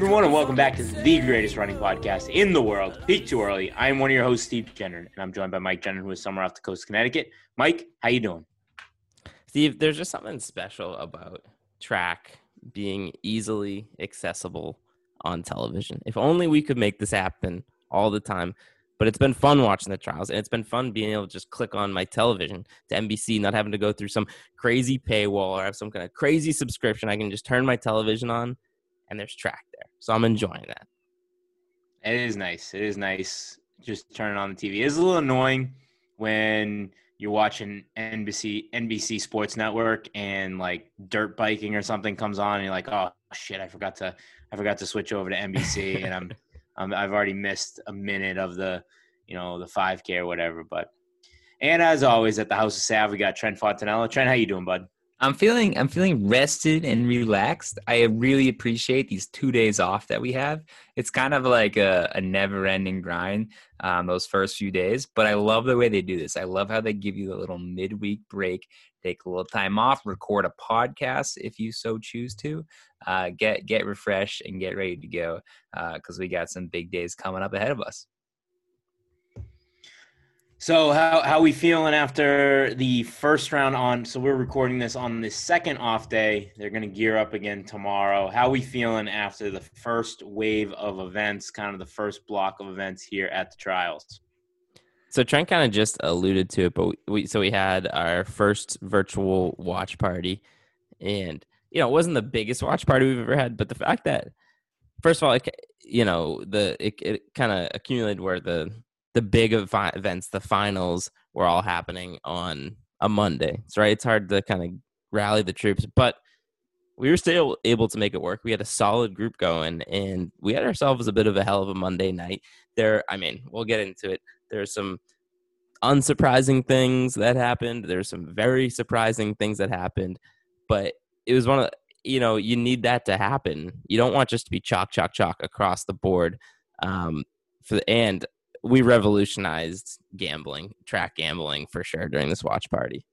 Everyone, and welcome back to the greatest running podcast in the world, Peak Too Early. I am one of your hosts, Steve Jenner, and I'm joined by Mike Jenner, who is somewhere off the coast of Connecticut. Mike, how you doing? Steve, there's just something special about track being easily accessible on television. If only we could make this happen all the time. But it's been fun watching the trials, and it's been fun being able to just click on my television to NBC, not having to go through some crazy paywall or have some kind of crazy subscription. I can just turn my television on, and there's track there. So I'm enjoying that. It is nice. It is nice just turning on the TV. It's a little annoying when you're watching NBC NBC Sports Network and like dirt biking or something comes on and you're like, oh shit, I forgot to I forgot to switch over to NBC and I'm, I'm I've already missed a minute of the you know the 5K or whatever. But and as always at the House of Sav, we got Trent Fontanella. Trent, how you doing, bud? I'm feeling I'm feeling rested and relaxed. I really appreciate these two days off that we have. It's kind of like a, a never-ending grind um, those first few days, but I love the way they do this. I love how they give you a little midweek break, take a little time off, record a podcast if you so choose to, uh, get get refreshed and get ready to go because we got some big days coming up ahead of us. So how how we feeling after the first round on? So we're recording this on the second off day. They're going to gear up again tomorrow. How we feeling after the first wave of events? Kind of the first block of events here at the trials. So Trent kind of just alluded to it, but we so we had our first virtual watch party, and you know it wasn't the biggest watch party we've ever had, but the fact that first of all, it, you know the it, it kind of accumulated where the the big events, the finals, were all happening on a Monday. So right, it's hard to kind of rally the troops, but we were still able to make it work. We had a solid group going, and we had ourselves a bit of a hell of a Monday night. There, I mean, we'll get into it. There's some unsurprising things that happened. There's some very surprising things that happened, but it was one of the, you know you need that to happen. You don't want just to be chalk, chalk, chalk across the board. Um, for the, and we revolutionized gambling, track gambling for sure during this watch party.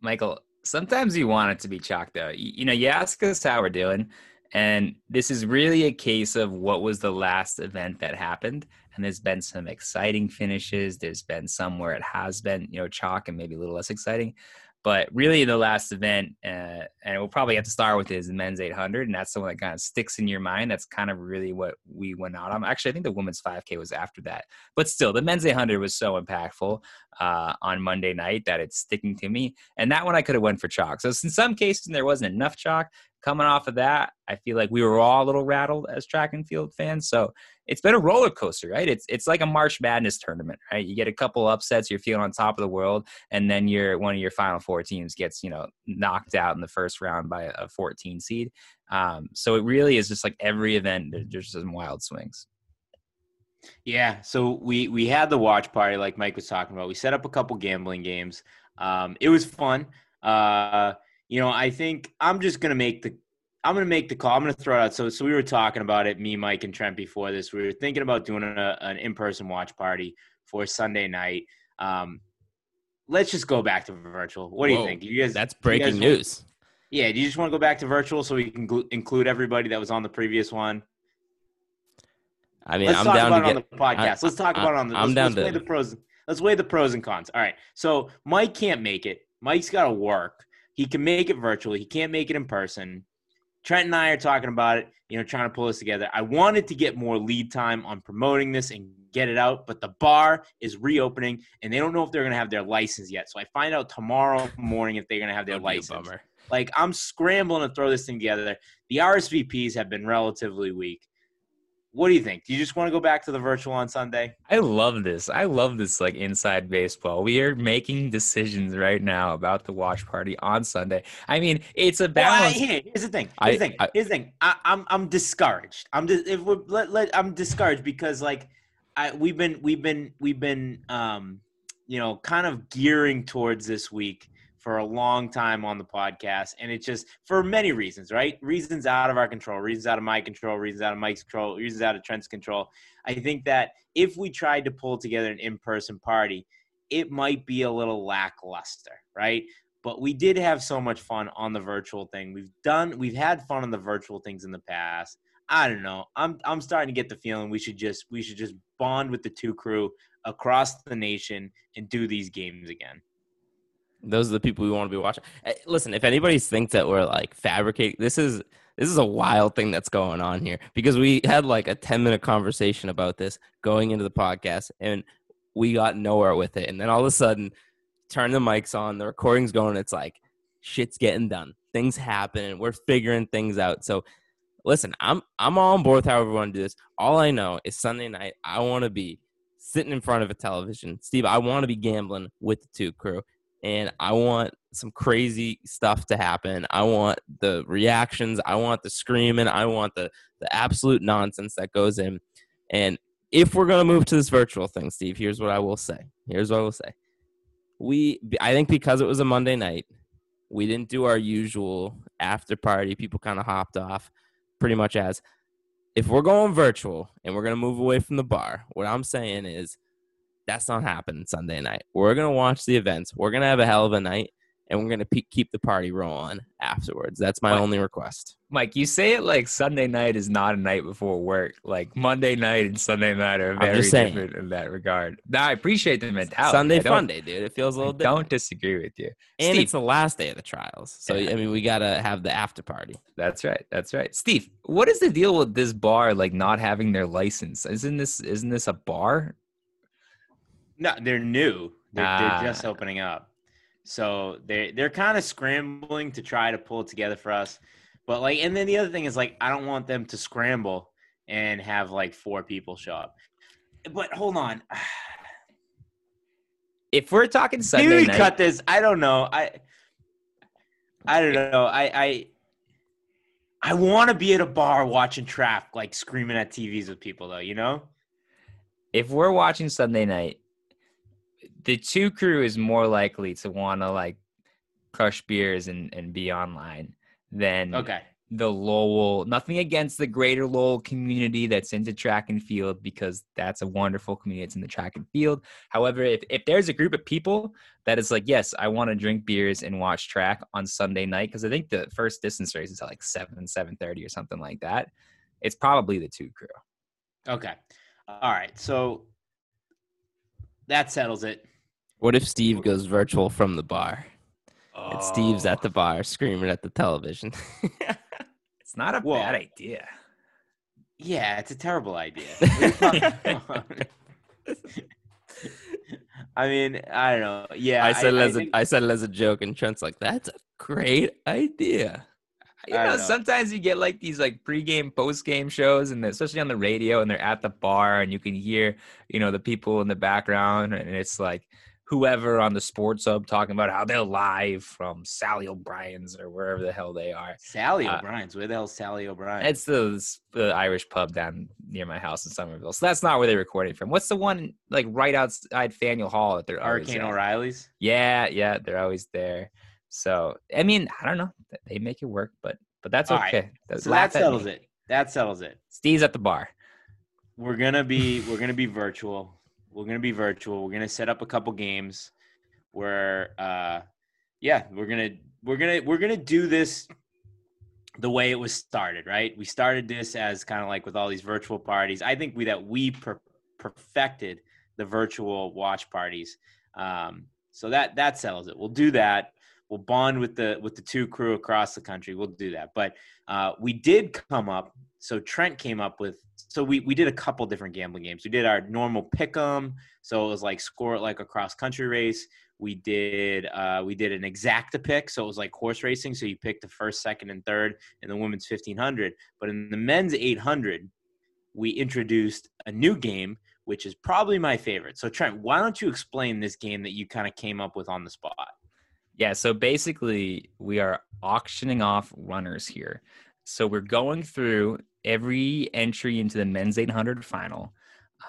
Michael, sometimes you want it to be chalk though. You, you know, you ask us how we're doing, and this is really a case of what was the last event that happened. And there's been some exciting finishes. There's been some where it has been, you know, chalk and maybe a little less exciting. But really, the last event, uh, and we'll probably have to start with is the men's 800, and that's the one that kind of sticks in your mind. That's kind of really what we went out on. Actually, I think the women's 5K was after that, but still, the men's 800 was so impactful uh, on Monday night that it's sticking to me. And that one I could have went for chalk. So in some cases, there wasn't enough chalk. Coming off of that, I feel like we were all a little rattled as track and field fans. So it's been a roller coaster, right? It's it's like a March Madness tournament, right? You get a couple upsets, you're feeling on top of the world, and then you're one of your final four teams gets you know knocked out in the first round by a 14 seed. Um, so it really is just like every event. There's just some wild swings. Yeah, so we we had the watch party like Mike was talking about. We set up a couple gambling games. Um, it was fun. Uh, you know, I think I'm just gonna make the I'm gonna make the call. I'm gonna throw it out. So so we were talking about it, me, Mike, and Trent before this. We were thinking about doing a, an in person watch party for Sunday night. Um, let's just go back to virtual. What do you think? You guys, That's breaking guys want- news. yeah, do you just want to go back to virtual so we can glu- include everybody that was on the previous one? I mean, let's I'm talk down about to it get. on the podcast. I- let's talk I- about it on the. I'm let's, down let's to- weigh the pros. Let's weigh the pros and cons. All right. So Mike can't make it. Mike's got to work. He can make it virtually. He can't make it in person. Trent and I are talking about it. You know, trying to pull this together. I wanted to get more lead time on promoting this and get it out, but the bar is reopening, and they don't know if they're going to have their license yet. So I find out tomorrow morning if they're going to have their That'd be a license. bummer. Like I'm scrambling to throw this thing together. The RSVPs have been relatively weak. What do you think? Do you just want to go back to the virtual on Sunday? I love this. I love this like inside baseball. We are making decisions right now about the watch party on Sunday. I mean, it's a Well, I- balance. here- here's the thing. Here's I- the thing. I- here's the thing. I, I'm I'm discouraged. I'm dis- if we're, let, let I'm discouraged because like I we've been we've been we've been um you know kind of gearing towards this week for a long time on the podcast and it's just for many reasons right reasons out of our control reasons out of my control reasons out of mike's control reasons out of trent's control i think that if we tried to pull together an in-person party it might be a little lackluster right but we did have so much fun on the virtual thing. We've done we've had fun on the virtual things in the past. I don't know. I'm I'm starting to get the feeling we should just we should just bond with the two crew across the nation and do these games again. Those are the people we want to be watching. Eh, Listen, if anybody thinks that we're like fabricating, this is this is a wild thing that's going on here because we had like a 10 minute conversation about this going into the podcast and we got nowhere with it. And then all of a sudden, turn the mics on, the recording's going, it's like shit's getting done. Things happen and we're figuring things out. So listen, I'm I'm all on board with how to do this. All I know is Sunday night, I want to be sitting in front of a television. Steve, I want to be gambling with the two crew and I want some crazy stuff to happen. I want the reactions, I want the screaming, I want the the absolute nonsense that goes in. And if we're going to move to this virtual thing, Steve, here's what I will say. Here's what I will say. We I think because it was a Monday night, we didn't do our usual after party. People kind of hopped off pretty much as if we're going virtual and we're going to move away from the bar, what I'm saying is that's not happening Sunday night. We're going to watch the events. We're going to have a hell of a night and we're going to pe- keep the party rolling afterwards. That's my What? only request. Mike, you say it like Sunday night is not a night before work. Like Monday night and Sunday night are very different in that regard. Now, I appreciate the mentality. Sunday I fun day, dude. It feels a little different. don't disagree with you. and Steve, it's the last day of the trials. So, Yeah. I mean, we got to have the after party. That's right. That's right. Steve, what is the deal with this bar like not having their license? Isn't this isn't this a bar? No, they're new. They're, they're just Ah. opening up. So they they're kind of scrambling to try to pull it together for us. But like and then the other thing is like I don't want them to scramble and have like four people show up. But hold on. If we're talking Sunday Maybe we night, cut this. I don't know. I I don't know. I I I want to be at a bar watching traffic, like screaming at TVs with people, though. You know? if we're watching Sunday night, the two crew is more likely to want to like crush beers and, and be online than Okay. the Lowell. Nothing against the greater Lowell community that's into track and field because that's a wonderful community. that's in the track and field. However, if, if there's a group of people that is like, yes, I want to drink beers and watch track on Sunday night, because I think the first distance race is at like seven, seven thirty or something like that. It's probably the two crew. Okay. All right. So that settles it. What if Steve goes virtual from the bar? And Steve's Oh. at the oh. bar screaming at the television. It's not a Whoa. bad idea. Yeah, it's a terrible idea. What are you talking about? I mean, I don't know. Yeah, I said it as think- a, I said it as a joke, and Trent's like, "That's a great idea." You know, know. sometimes you get like these like pregame, postgame shows, and especially on the radio, and they're at the bar, and you can hear, you know, the people in the background, and it's like whoever on the sports hub talking about how they're live from Sally O'Brien's or wherever the hell they are. Sally uh, O'Brien's. Where the hell's Sally O'Brien? It's the, the Irish pub down near my house in Somerville, so that's not where they're recording from. What's the one like right outside Faneuil Hall that they're Hurricane? O'Reilly's. Yeah, yeah, they're always there. So I mean, I don't know. They make it work, but but that's All right. okay. That's- So that settles me. it. That settles it. Steve's at the bar. We're gonna be we're gonna be virtual. We're gonna be virtual. We're gonna set up a couple games where uh yeah, we're gonna we're gonna we're gonna do this the way it was started, right? We started this as kind of like with all these virtual parties. I think we that we per- perfected the virtual watch parties. Um, so that that settles it. We'll do that. We'll bond with the with the two crew across the country. We'll do that. But uh, we did come up. So Trent came up with. So we we did a couple different gambling games. We did our normal pick 'em. So it was like score like a cross country race. We did uh, we did an exacta pick. So it was like horse racing. So you picked the first, second, and third in the women's fifteen hundred. But in the men's eight hundred, we introduced a new game, which is probably my favorite. So, Trent, why don't you explain this game that you kind of came up with on the spot? Yeah, so basically, we are auctioning off runners here. So we're going through every entry into the men's 800 final,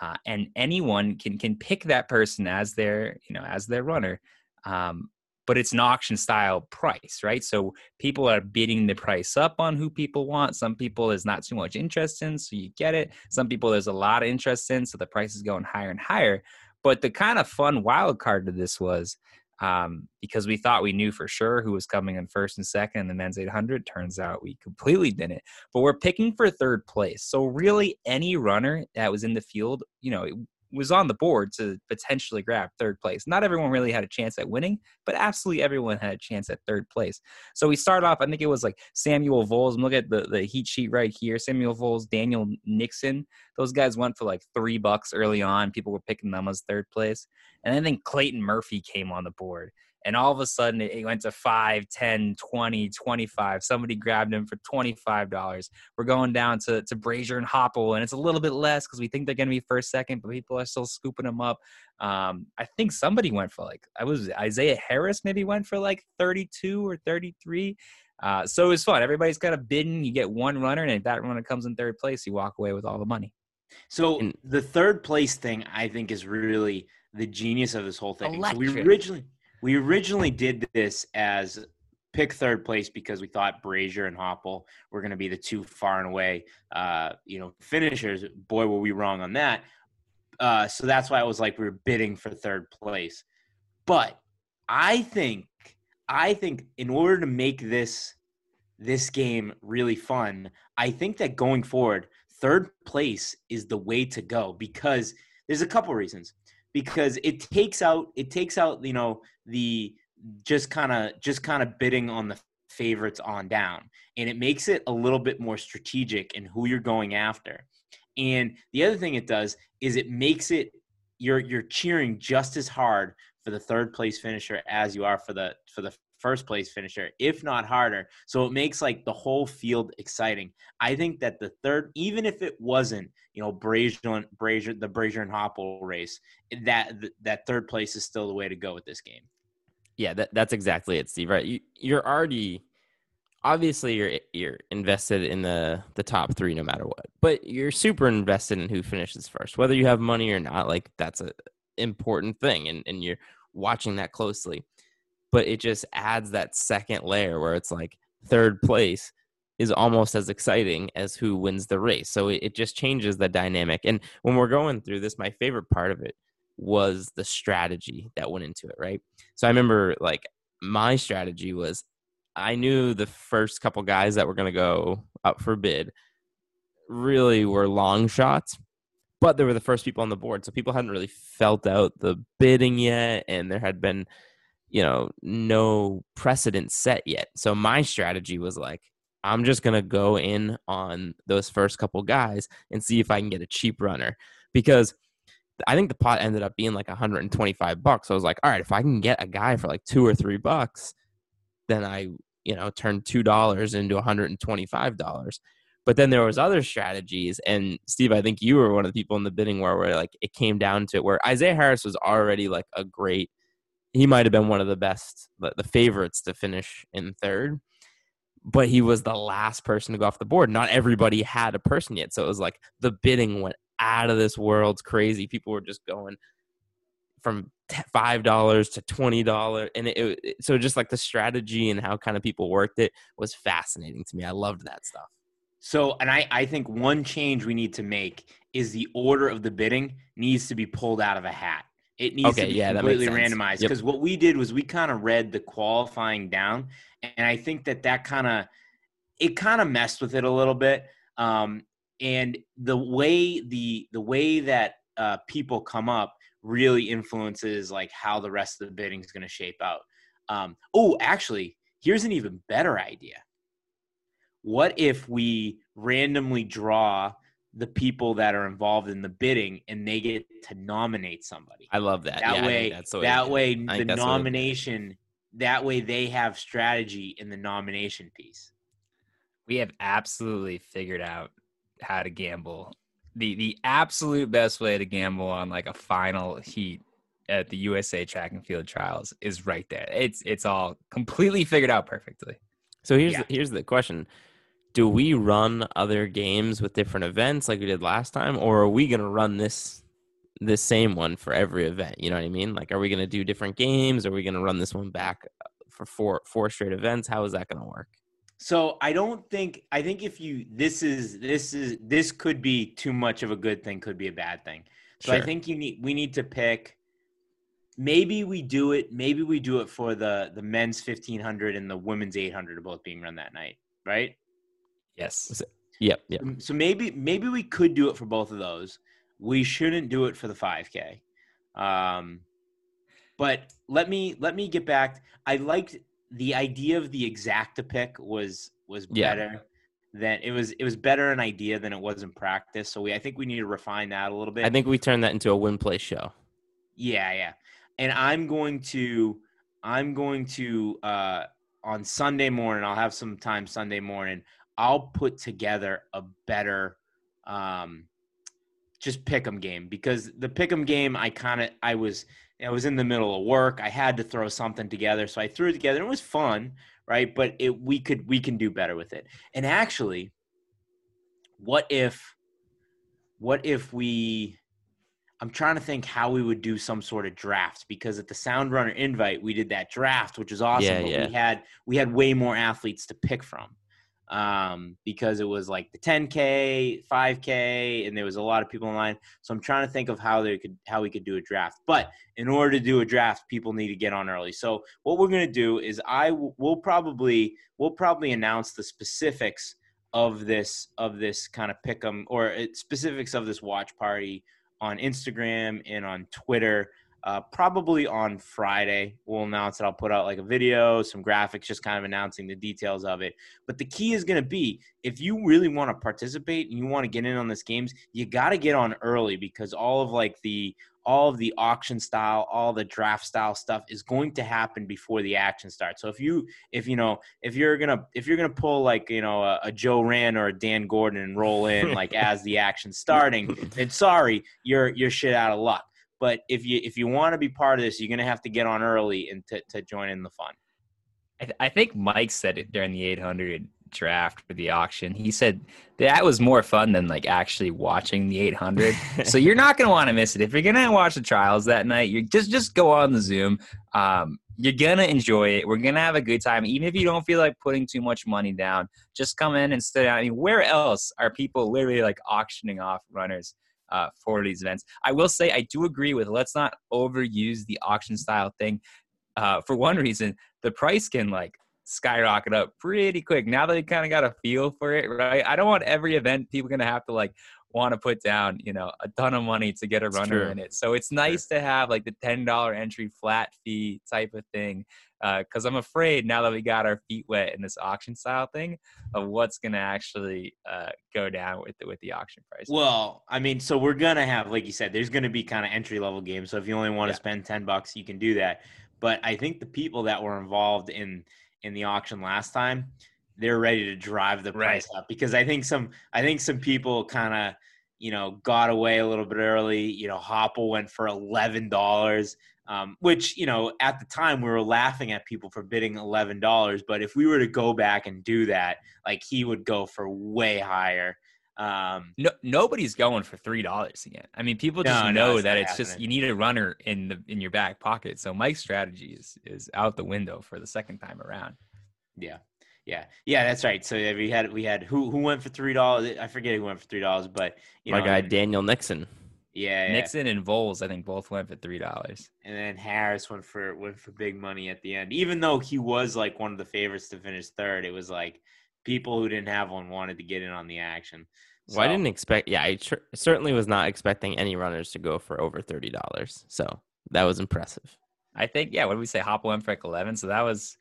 uh, and anyone can can pick that person as their you know as their runner. Um, but it's an auction style price, right? So people are bidding the price up on who people want. Some people there's not too much interest in, so you get it. Some people there's a lot of interest in, so the price is going higher and higher. But the kind of fun wild card to this was um, because we thought we knew for sure who was coming in first and second in the men's 800. Turns out we completely didn't. But we're picking for third place. So really, any runner that was in the field, you know, was on the board to potentially grab third place. Not everyone really had a chance at winning, but absolutely everyone had a chance at third place. So we start off, I think it was like Samuel Vols. Look at the, the heat sheet right here. Samuel Voles, Daniel Nixon. Those guys went for like three bucks early on. People were picking them as third place. And I think Clayton Murphy came on the board and all of a sudden it went to 5 10 20 25 somebody grabbed him for $25 we're going down to, to brazier and hoppel and it's a little bit less because we think they're going to be first second but people are still scooping them up. Um, i think somebody went for like i was isaiah harris maybe went for like 32 or 33 uh, so it was fun. Everybody's got a bidding you get one runner and if that runner comes in third place you walk away with all the money. So the third place thing i think is really the genius of this whole thing. So we originally we originally did this as pick third place because we thought Brazier and Hoppel were going to be the two far and away, uh, you know, finishers. Boy, were we wrong on that. Uh, so that's why it was like we were bidding for third place. But I think, I think in order to make this this game really fun, I think that going forward, third place is the way to go because there's a couple reasons because it takes out it takes out you know the just kind of just kind of bidding on the favorites on down. And it makes it a little bit more strategic in who you're going after. And the other thing it does is it makes it you're you're cheering just as hard for the third place finisher as you are for the for the first place finisher, if not harder. So it makes like the whole field exciting. I think that the third, even if it wasn't, you know, Brazier, Brazier, the Brazier and Hoppel race, that that third place is still the way to go with this game. Yeah, that, that's exactly it, Steve. Right, you, you're already obviously you're you're invested in the the top three no matter what, but you're super invested in who finishes first, whether you have money or not. Like that's a important thing, and and you're watching that closely but it just adds that second layer where it's like third place is almost as exciting as who wins the race. So it, it just changes the dynamic. And when we're going through this, my favorite part of it was the strategy that went into it, right? So I remember like my strategy was I knew the first couple guys that were going to go up for bid really were long shots, but they were the first people on the board. So people hadn't really felt out the bidding yet. And there had been you know, no precedent set yet. So my strategy was like, I'm just going to go in on those first couple guys and see if I can get a cheap runner because I think the pot ended up being like 125 bucks. So I was like, all right, if I can get a guy for like two or three bucks, then I, you know, turned $2 into $125. But then there was other strategies. And Steve, I think you were one of the people in the bidding war where like it came down to it where Isaiah Harris was already like a great he might have been one of the best, the favorites to finish in third. But he was the last person to go off the board. Not everybody had a person yet, so it was like the bidding went out of this world crazy. People were just going from five dollars to twenty dollars, and it, it, so just like the strategy and how kind of people worked it was fascinating to me. I loved that stuff. So, and I, I think one change we need to make is the order of the bidding needs to be pulled out of a hat. It needs okay, to be yeah, completely randomized because yep. what we did was we kind of read the qualifying down, and I think that that kind of it kind of messed with it a little bit. Um, and the way the the way that uh, people come up really influences like how the rest of the bidding is going to shape out. Um, oh, actually, here's an even better idea. What if we randomly draw the people that are involved in the bidding and they get to nominate somebody. I love that. That yeah, way, that's the that way the nomination, that way they have strategy in the nomination piece. We have absolutely figured out how to gamble the the absolute best way to gamble on like a final heat at the USA Track and Field Trials is right there. It's it's all completely figured out perfectly. So here's Yeah. the, here's the question: Do we run other games with different events like we did last time, or are we going to run this this same one for every event? You know what I mean? Like, are we going to do different games? Are we going to run this one back uh, for four four straight events? How is that going to work? So I don't think I think if you this is this is this could be too much of a good thing, could be a bad thing. So I think you need we need to pick. Maybe we do it. Maybe we do it for the the men's fifteen hundred and the women's eight hundred are both being run that night, right? Yes. Yep, yep. So maybe maybe we could do it for both of those. We shouldn't do it for the 5K. Um, but let me let me get back. I liked the idea of the exacta pick was was Yeah. better than it was it was better an idea than it was in practice. So we I think we need to refine that a little bit. I think we turned that into a win play show. Yeah, yeah. And I'm going to I'm going to uh on Sunday morning, I'll have some time Sunday morning. I'll put together a better um just pick 'em game because the pick 'em game I kind of I was I was in the middle of work. I had to throw something together, so I threw it together. And it was fun, right? But it we could we can do better with it. And actually, what if what if we I'm trying to think how we would do some sort of draft because at the Sound Runner invite we did that draft, which was awesome. Yeah, but yeah. we had we had way more athletes to pick from um, because it was like the 10k, 5k, and there was a lot of people in line. So I'm trying to think of how they could how we could do a draft. But in order to do a draft, people need to get on early. So what we're gonna do is I w- will probably we'll probably announce the specifics of this of this kind of pick 'em or uh, specifics of this watch party on Instagram and on Twitter. Uh, probably on Friday, we'll announce it. I'll put out like a video, some graphics, just kind of announcing the details of it. But the key is going to be if you really want to participate and you want to get in on this games, you got to get on early because all of like the all of the auction style, all the draft style stuff is going to happen before the action starts. So if you if you know if you're gonna if you're gonna pull like you know a, a Joe Rand or a Dan Gordon and roll in like as the action's starting, then sorry, you're you're shit out of luck. But if you if you want to be part of this, you're gonna have to get on early and to, to join in the fun. I, th- I think Mike said it during the 800 draft for the auction. He said that was more fun than like actually watching the 800. so you're not going to want to miss it. If you're going to watch the trials that night, you just just go on the Zoom. Um, you're going to enjoy it. We're going to have a good time. Even if you don't feel like putting too much money down, just come in and sit down. I mean, where else are people literally like auctioning off runners? Uh, for these events, I will say I do agree with. Let's not overuse the auction style thing. Uh, for one reason, the price can like skyrocket up pretty quick now that you kind of got a feel for it right i don't want every event people gonna have to like want to put down you know a ton of money to get a It's runner true. in it so it's nice to have like the $10 entry flat fee type of thing because i'm afraid now that we got our feet wet in this auction style thing of what's gonna actually uh, go down with the, with the auction price Well, I mean, so we're gonna have, like you said, there's gonna be kind of entry level games. So if you only want to Yeah. spend ten bucks, you can do that. But I think the people that were involved in in the auction last time, they're ready to drive the price up because I think some I think some people kind of you know got away a little bit early. You know, Hoppel went for eleven dollars. Um, which you know at the time we were laughing at people for bidding eleven dollars, but if we were to go back and do that, like he would go for way higher. Um, no, nobody's going for three dollars again. I mean, people just No, no, know it's that not it's just you need a runner in the in your back pocket. So Mike's strategy is is out the window for the second time around. Yeah. Yeah. Yeah, that's right. So yeah, we had we had who who went for three dollars? I forget who went for three dollars, but you My know, guy Daniel Nixon. Yeah, yeah. Nixon and Voles, I think, both went for three dollars. and then Harris went for went for big money at the end. Even though he was like one of the favorites to finish third, it was like people who didn't have one wanted to get in on the action. Well, I didn't expect. Yeah, I tr- certainly was not expecting any runners to go for over thirty dollars. So that was impressive. I think, yeah. What did we say? Hoppel went for like eleven, so that was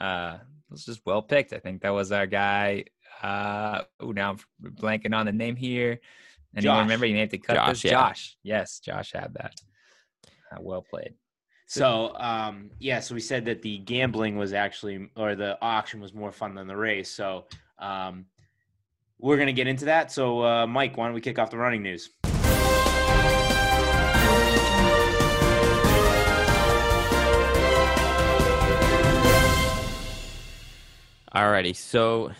uh was just well picked. I think that was our guy. Uh, oh, now I'm blanking on the name here. Anyone Josh. remember? You may have to cut Josh, this. yeah. Josh, yes, Josh had that. Uh, well played. So um yeah, so we said that the gambling was actually or the auction was more fun than the race. So um we're gonna get into that. So, uh, Mike, why don't we kick off the running news? Alrighty, so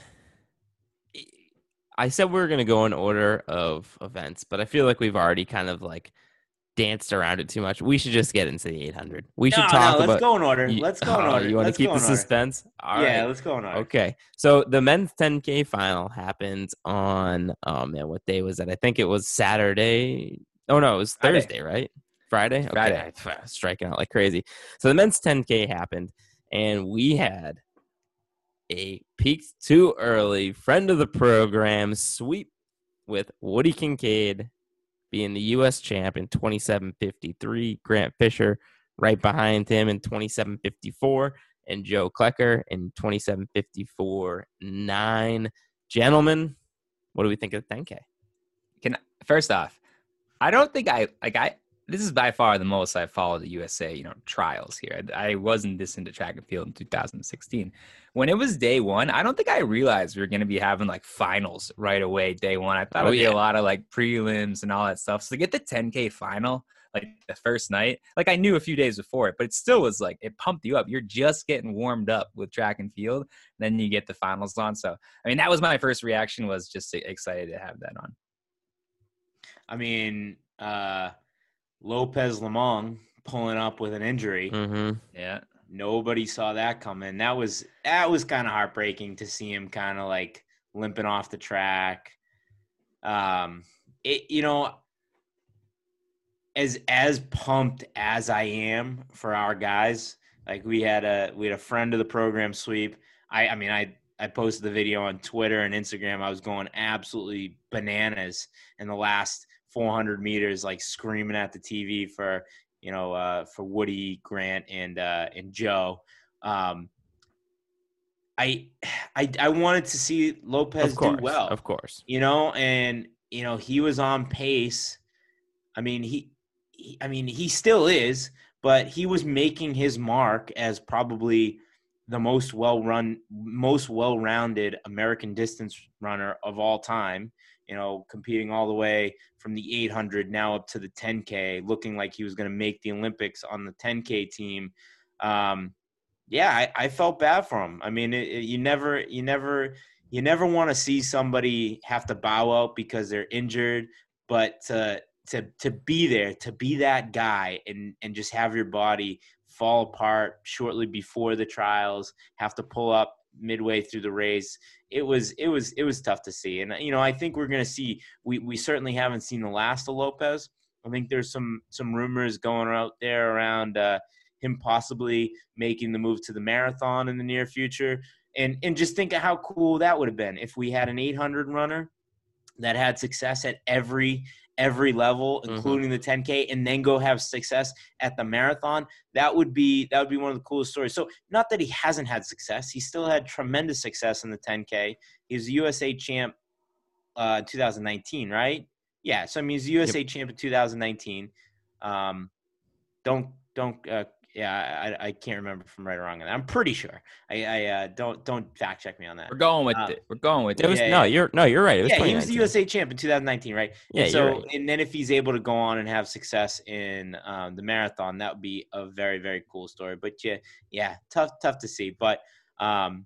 I said we were gonna go in order of events, but I feel like we've already kind of like danced around it too much. We should just get into the 800. We should no, talk no, let's about. go in order. Let's go in Oh, order. You want to keep the suspense? All yeah, right. let's go in order. Okay. So the men's 10K final happened on, oh man, what day was that? I think it was Saturday. Oh no, it was Friday. Thursday, right? Friday? Okay. Friday. Striking out like crazy. So the men's 10K happened, and we had a peaked too early friend of the program sweep with Woody Kincaid being the U.S. champ in 27.53. Grant Fisher right behind him in 27.54 and Joe Klecker in 27.54 9. Gentlemen, what do we think of the 10K? Can first off, I don't think I like I. This is by far the most I've followed the USA, you know, trials here. I wasn't this into track and field in 2016. When it was day one, I don't think I realized we were going to be having like finals right away day one. I thought Oh, it'd be a lot of like prelims and all that stuff. So to get the 10K final, like the first night, like I knew a few days before it, but it still was like it pumped you up. You're just getting warmed up with track and field, then you get the finals on. So I mean, that was my first reaction. Was just excited to have that on. I mean, uh, Lopez Lomong pulling up with an injury. Mm-hmm. Yeah. Nobody saw that coming. That was that was kind of heartbreaking to see him kind of like limping off the track. Um, it you know, as as pumped as I am for our guys, like we had a we had a friend of the program sweep. I I mean I I posted the video on Twitter and Instagram. I was going absolutely bananas in the last 400 meters, like screaming at the TV for you know uh, for Woody Grant and uh, and Joe. Um, I I I wanted to see Lopez course. do well Of course. you know, and you know he was on pace. I mean, he, he, I mean, he still is, but he was making his mark as probably the most well-run, most well-rounded American distance runner of all time. You know, competing all the way from the 800 now up to the 10K, looking like he was going to make the Olympics on the 10K team. Um, yeah, I, I felt bad for him. I mean, it, it- you never, you never, you never want to see somebody have to bow out because they're injured, but to to to be there, to be that guy, and and just have your body fall apart shortly before the trials, have to pull up midway through the race. It was it was it was tough to see, and you know I think we're gonna see. We we certainly haven't seen the last of Lopez. I think there's some some rumors going out there around uh, him possibly making the move to the marathon in the near future and and just think of how cool that would have been if we had an 800 runner that had success at every every level Mhm. including the 10k and then go have success at the marathon that would be that would be one of the coolest stories. So not that he hasn't had success he still had tremendous success in the 10k he was usa champ uh 2019 right? Yeah so i mean he's usa champ in 2019 um don't don't uh yeah, I, I can't remember from right or wrong. I'm pretty sure. I, I uh, don't don't fact check me on that. We're going with Uh, it. We're going with It it. was Yeah, no, yeah. you're no, you're right. It was Yeah, he was the USA champ in 2019, right? Yeah, and so, right. and then if he's able to go on and have success in um, the marathon, that would be a very, very cool story. But yeah, yeah, tough, tough to see. But um,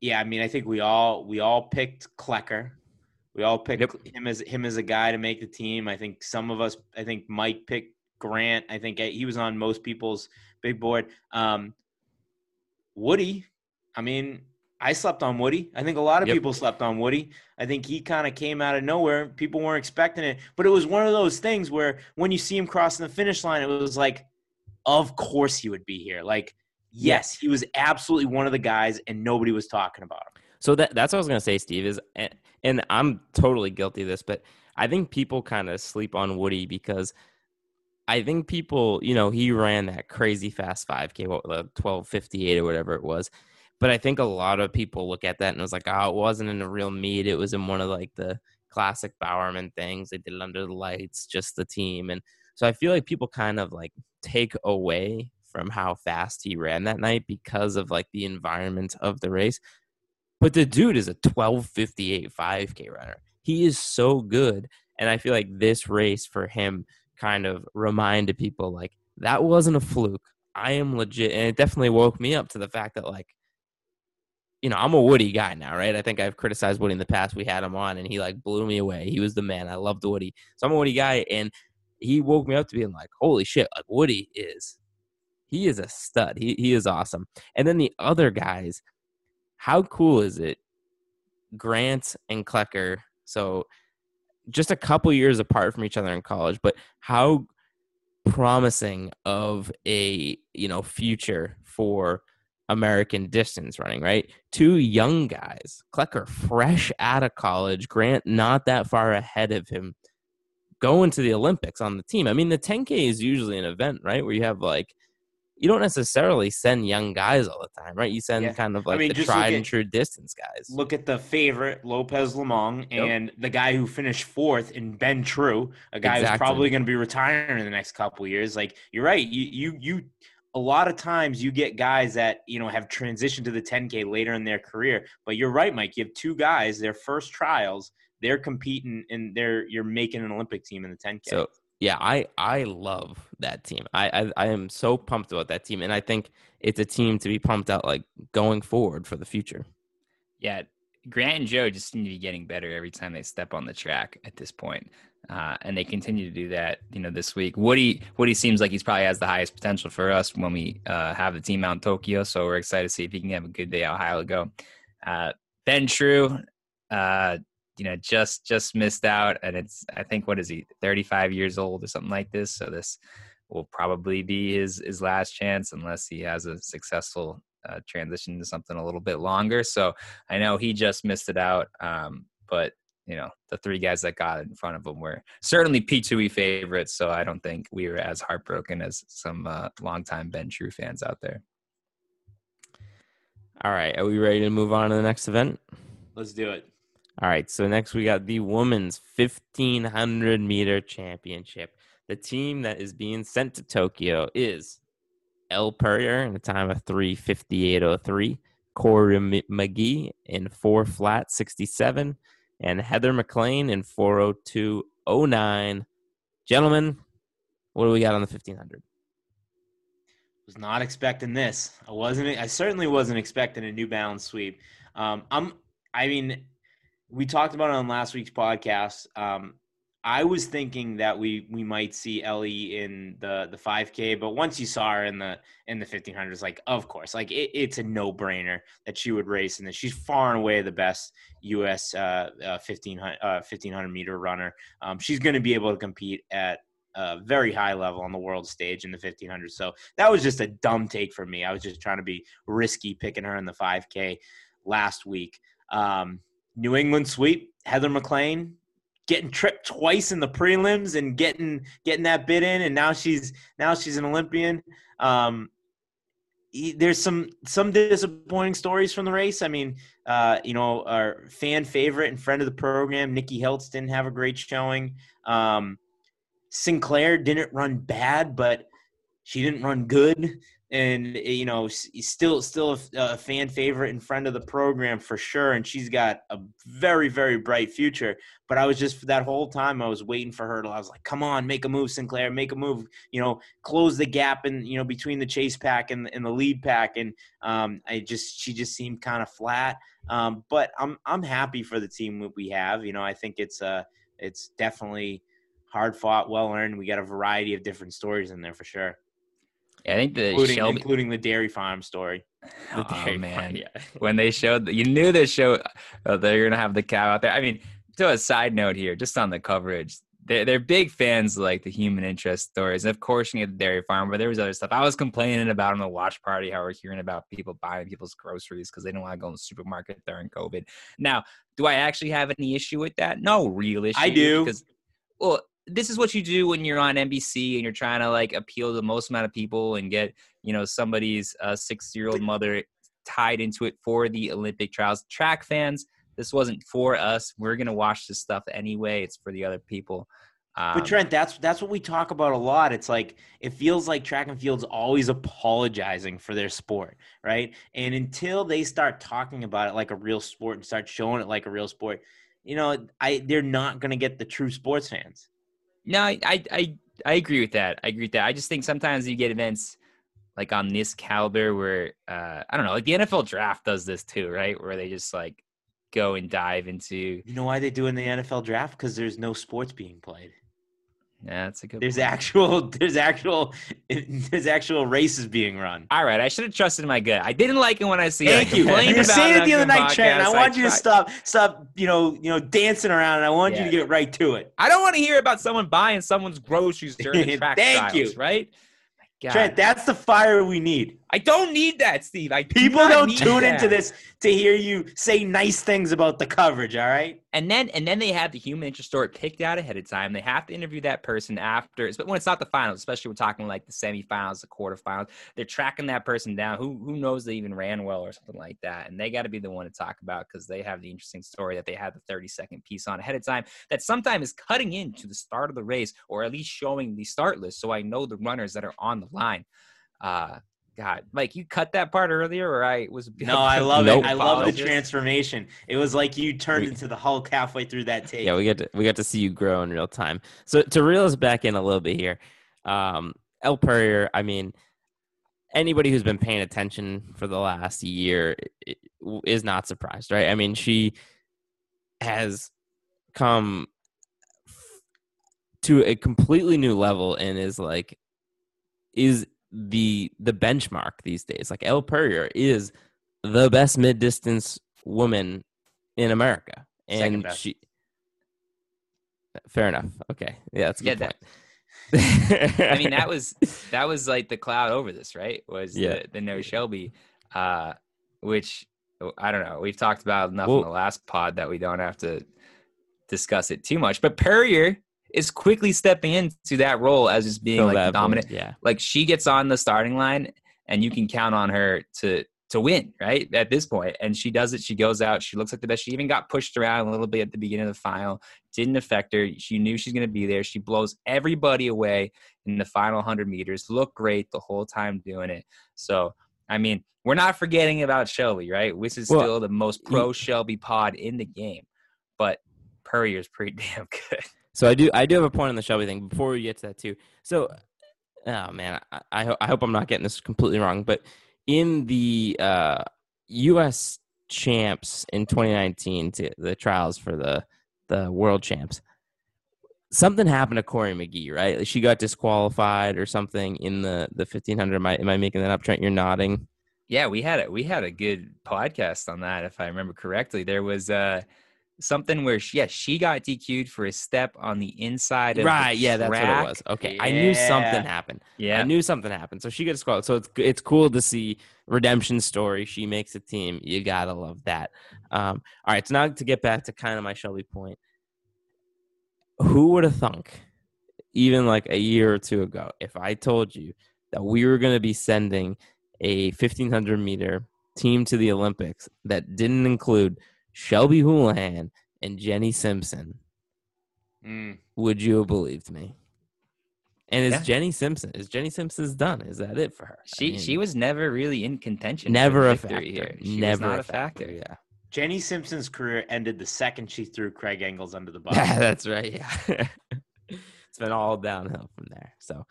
yeah, I mean, I think we all we all picked Klecker. We all picked Yep. him as him as a guy to make the team. I think some of us, I think Mike picked Grant. I think uh, he was on most people's big board. Um, Woody, I mean, I slept on Woody. I think a lot of Yep. people slept on Woody. I think he kind of came out of nowhere. People weren't expecting it, but it was one of those things where when you see him crossing the finish line, it was like, of course he would be here. Like, yes, he was absolutely one of the guys, and nobody was talking about him. So that that's what I was gonna say, Steve. Is and, and I'm totally guilty of this, but I think people kind of sleep on Woody because I think people, you know, he ran that crazy fast 5K, what uh, the 1258 or whatever it was. But I think a lot of people look at that and was like, oh, it wasn't in a real meet. It was in one of like the classic Bowerman things. They did it under the lights, just the team. And so I feel like people kind of like take away from how fast he ran that night because of like the environment of the race. But the dude is a 1258 5K runner. He is so good. And I feel like this race for him kind of reminded people like that wasn't a fluke. I am legit. And it definitely woke me up to the fact that like you know, I'm a Woody guy now, right? I think I've criticized Woody in the past. We had him on and he like blew me away. He was the man. I loved Woody. So I'm a Woody guy and he woke me up to being like, holy shit, like Woody is he is a stud. He he is awesome. And then the other guys, how cool is it? Grant and Klecker. So just a couple years apart from each other in college, but how promising of a you know future for American distance running, right? Two young guys, Klecker fresh out of college, Grant not that far ahead of him, going to the Olympics on the team. I mean, the 10K is usually an event, right? Where you have like, you don't necessarily send young guys all the time, right? You send Yeah. kind of like mean, the tried at- and true distance guys. Look at the favorite Lopez Lomong Yep. and the guy who finished fourth in Ben True, a guy who's probably going to be retiring in the next couple years. Like you're right, you you you. A lot of times you get guys that you know have transitioned to the 10k later in their career, but you're right, Mike. You have two guys, their first trials, they're competing and they're you're making an Olympic team in the 10k. So yeah, I I love that team. I, I I am so pumped about that team, and I think it's a team to be pumped out like going forward for the future. Yeah, Grant and Joe just seem to be getting better every time they step on the track at this point. Uh, and they continue to do that, you know, this week. Woody Woody seems like he's probably has the highest potential for us when we uh, have the team out in Tokyo. So we're excited to see if he can have a good day out high go. Uh, ben True, uh, you know, just just missed out, and it's I think what is he, 35 years old or something like this. So this will probably be his his last chance unless he has a successful uh, transition to something a little bit longer. So I know he just missed it out, um, but you know the three guys that got in front of him were certainly P2E favorites. So I don't think we were as heartbroken as some uh, longtime Ben True fans out there. All right, are we ready to move on to the next event? Let's do it. All right, so next we got the women's 1500 meter championship. The team that is being sent to Tokyo is Elle Purrier in a time of 358.03, Cory McGee in 4 flat 67, and Heather MacLean in 402.09. Gentlemen, what do we got on the 1500? Was not expecting this. I wasn't. I certainly wasn't expecting a New Balance sweep. Um, I'm. I mean, we talked about it on last week's podcast. Um, I was thinking that we we might see Ellie in the the 5K, but once you saw her in the in the 1500, it's like, of course, like it, it's a no brainer that she would race in this. She's far and away the best U.S. Uh, uh, 1500 uh, 1500 meter runner. Um, she's going to be able to compete at a very high level on the world stage in the 1500. So that was just a dumb take for me. I was just trying to be risky picking her in the 5K last week. Um, New England sweep, Heather MacLean getting tripped twice in the prelims and getting getting that bid in, and now she's now she's an Olympian. Um, there's some some disappointing stories from the race. I mean, uh, you know, our fan favorite and friend of the program, Nikki Hiltz, didn't have a great showing. Um, Sinclair didn't run bad, but she didn't run good. And you know, still, still a, fan favorite and friend of the program for sure. And she's got a very, very bright future. But I was just that whole time I was waiting for her. To, I was like, "Come on, make a move, Sinclair, make a move. You know, close the gap and you know between the chase pack and, and the lead pack." And um, I just, she just seemed kind of flat. Um, but I'm, I'm happy for the team that we have. You know, I think it's uh, it's definitely hard fought, well earned. We got a variety of different stories in there for sure, I think the including Shelby. including the dairy farm story. The oh dairy man, farm, yeah. when they showed, you knew they show uh, they're gonna have the cow out there. I mean, to a side note here, just on the coverage, they're they're big fans of, like the human interest stories. And of course, you get the dairy farm, but there was other stuff. I was complaining about on the watch party how we're hearing about people buying people's groceries because they don't want to go in the supermarket during COVID. Now, do I actually have any issue with that? No real issue. I do. because well. This is what you do when you're on NBC and you're trying to like appeal to the most amount of people and get you know somebody's uh, six year old mother tied into it for the Olympic trials. Track fans, this wasn't for us. We're gonna watch this stuff anyway. It's for the other people. Um, But Trent, that's that's what we talk about a lot. It's like it feels like track and field's always apologizing for their sport, right? And until they start talking about it like a real sport and start showing it like a real sport, you know, I they're not going to get the true sports fans. No, I, I I I agree with that. I agree with that. I just think sometimes you get events like on this caliber where uh I don't know, like the NFL draft does this too, right? Where they just like go and dive into You know why they do in the NFL draft? Because there's no sports being played. Yeah, that's a good There's point. actual there's actual there's actual races being run. All right, I should have trusted my gut. I didn't like it when I see it. Thank I you. You were saying it the other night, Trent. I want you to stop stop, you know, you know, dancing around and I want you to get right to it. I don't want to hear about someone buying someone's groceries during the track Thank trials, you. right? God. Trent, that's the fire we need. I don't need that, Steve. I do People not don't tune that. into this to hear you say nice things about the coverage, all right? And then and then they have the human interest story picked out ahead of time. They have to interview that person after, but when it's not the finals, especially we're talking like the semifinals, the quarterfinals, they're tracking that person down. Who who knows they even ran well or something like that, and they got to be the one to talk about because they have the interesting story that they had the thirty second piece on ahead of time that sometimes is cutting into the start of the race or at least showing the start list, so I know the runners that are on the line. Uh, God, Mike, you cut that part earlier, or I was No, I love Nope. it. I love the transformation. It was like you turned We- into the Hulk halfway through that tape. Yeah, we get to we got to see you grow in real time. So to reel us back in a little bit here, um, Elle Purrier. I mean, anybody who's been paying attention for the last year i- i- is not surprised, right? I mean, she has come to a completely new level and is like is the the benchmark these days. Like Elle Purrier is the best mid distance woman in America, and she. Fair enough. Okay, yeah, that's a Yeah, good that- I mean, that was that was like the cloud over this, right? Was Yeah. the, the no Shelby, uh, which I don't know. We've talked about enough in the last pod that we don't have to discuss it too much. But Purrier is quickly stepping into that role as just being like void, dominant. Yeah, Like she gets on the starting line, and you can count on her to to win, right? At this point, and she does it. She goes out. She looks like the best. She even got pushed around a little bit at the beginning of the final. Didn't affect her. She knew she's going to be there. She blows everybody away in the final 100 meters. Looked great the whole time doing it. So, I mean, we're not forgetting about Shelby, right? Which is Well, still the most pro Shelby pod in the game. But Purrier's pretty damn good. So I do I do have a point on the Shelby thing before we get to that too. So oh man, I I, ho- I hope I'm not getting this completely wrong, but in the uh, U.S. champs in 2019, to the trials for the the world champs, something happened to Cory McGee, right? She got disqualified or something in the the 1500. Am I am I making that up? Trent, you're nodding. Yeah, we had it. We had a good podcast on that, if I remember correctly. There was uh something where she, yeah, she got DQ'd for a step on the inside of the Right? Yeah, that's what it was. Okay, I knew something happened. Yeah. I knew something happened. So she gets called. So it's it's cool to see redemption story. She makes a team. You gotta love that. Um, all right. So now to get back to kind of my Shelby point, who would have thunk, even like a year or two ago, if I told you that we were going to be sending a 1500 meter team to the Olympics that didn't include Shelby Houlihan and Jenny Simpson? Mm. Would you have believed me? And is Yeah. Jenny Simpson? Is Jenny Simpson's done? Is that it for her? I she mean, she was never really in contention. never a factor. here. She never was not a a factor. Yeah, Jenny Simpson's career ended the second she threw Craig Engels under the bus. that's right. Yeah, it's been all downhill from there. So,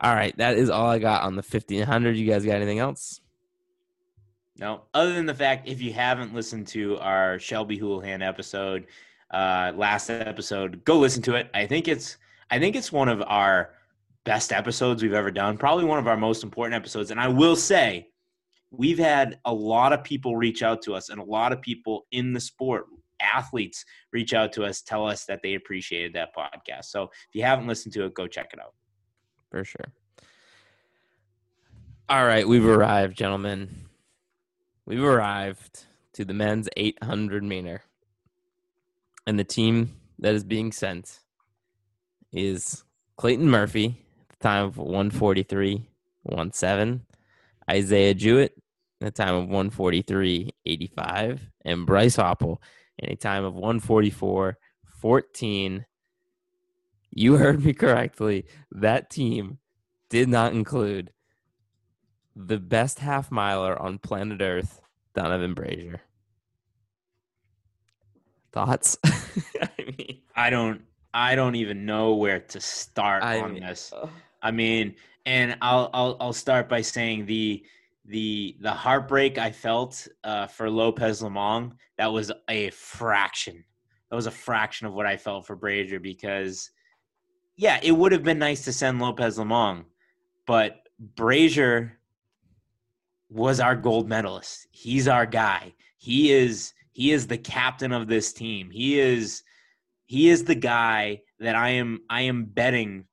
all right, that is all I got on the fifteen hundred. You guys got anything else? No, other than the fact, if you haven't listened to our Shelby Houlihan episode, uh, last episode, go listen to it. I think it's, I think it's one of our best episodes we've ever done. Probably one of our most important episodes. And I will say, we've had a lot of people reach out to us, and a lot of people in the sport, athletes, reach out to us, tell us that they appreciated that podcast. So if you haven't listened to it, go check it out. For sure. All right, we've arrived, gentlemen. We've arrived to the men's 800 meter. And the team that is being sent is Clayton Murphy, the time of 143 17, Isaiah Jewett, the time of 143 85, and Bryce Hoppel, in a time of 144 14. You heard me correctly. That team did not include the best half miler on planet Earth, Donavan Brazier. Thoughts? I mean, I don't I don't even know where to start I on mean, this. uh, I mean, and I'll I'll I'll start by saying the the the heartbreak I felt uh, for Lopez Lomong that was a fraction. That was a fraction of what I felt for Brazier because, yeah, it would have been nice to send Lopez Lomong, but Brazier was our gold medalist. He's our guy. He is he is the captain of this team. He is he is the guy that I am I am betting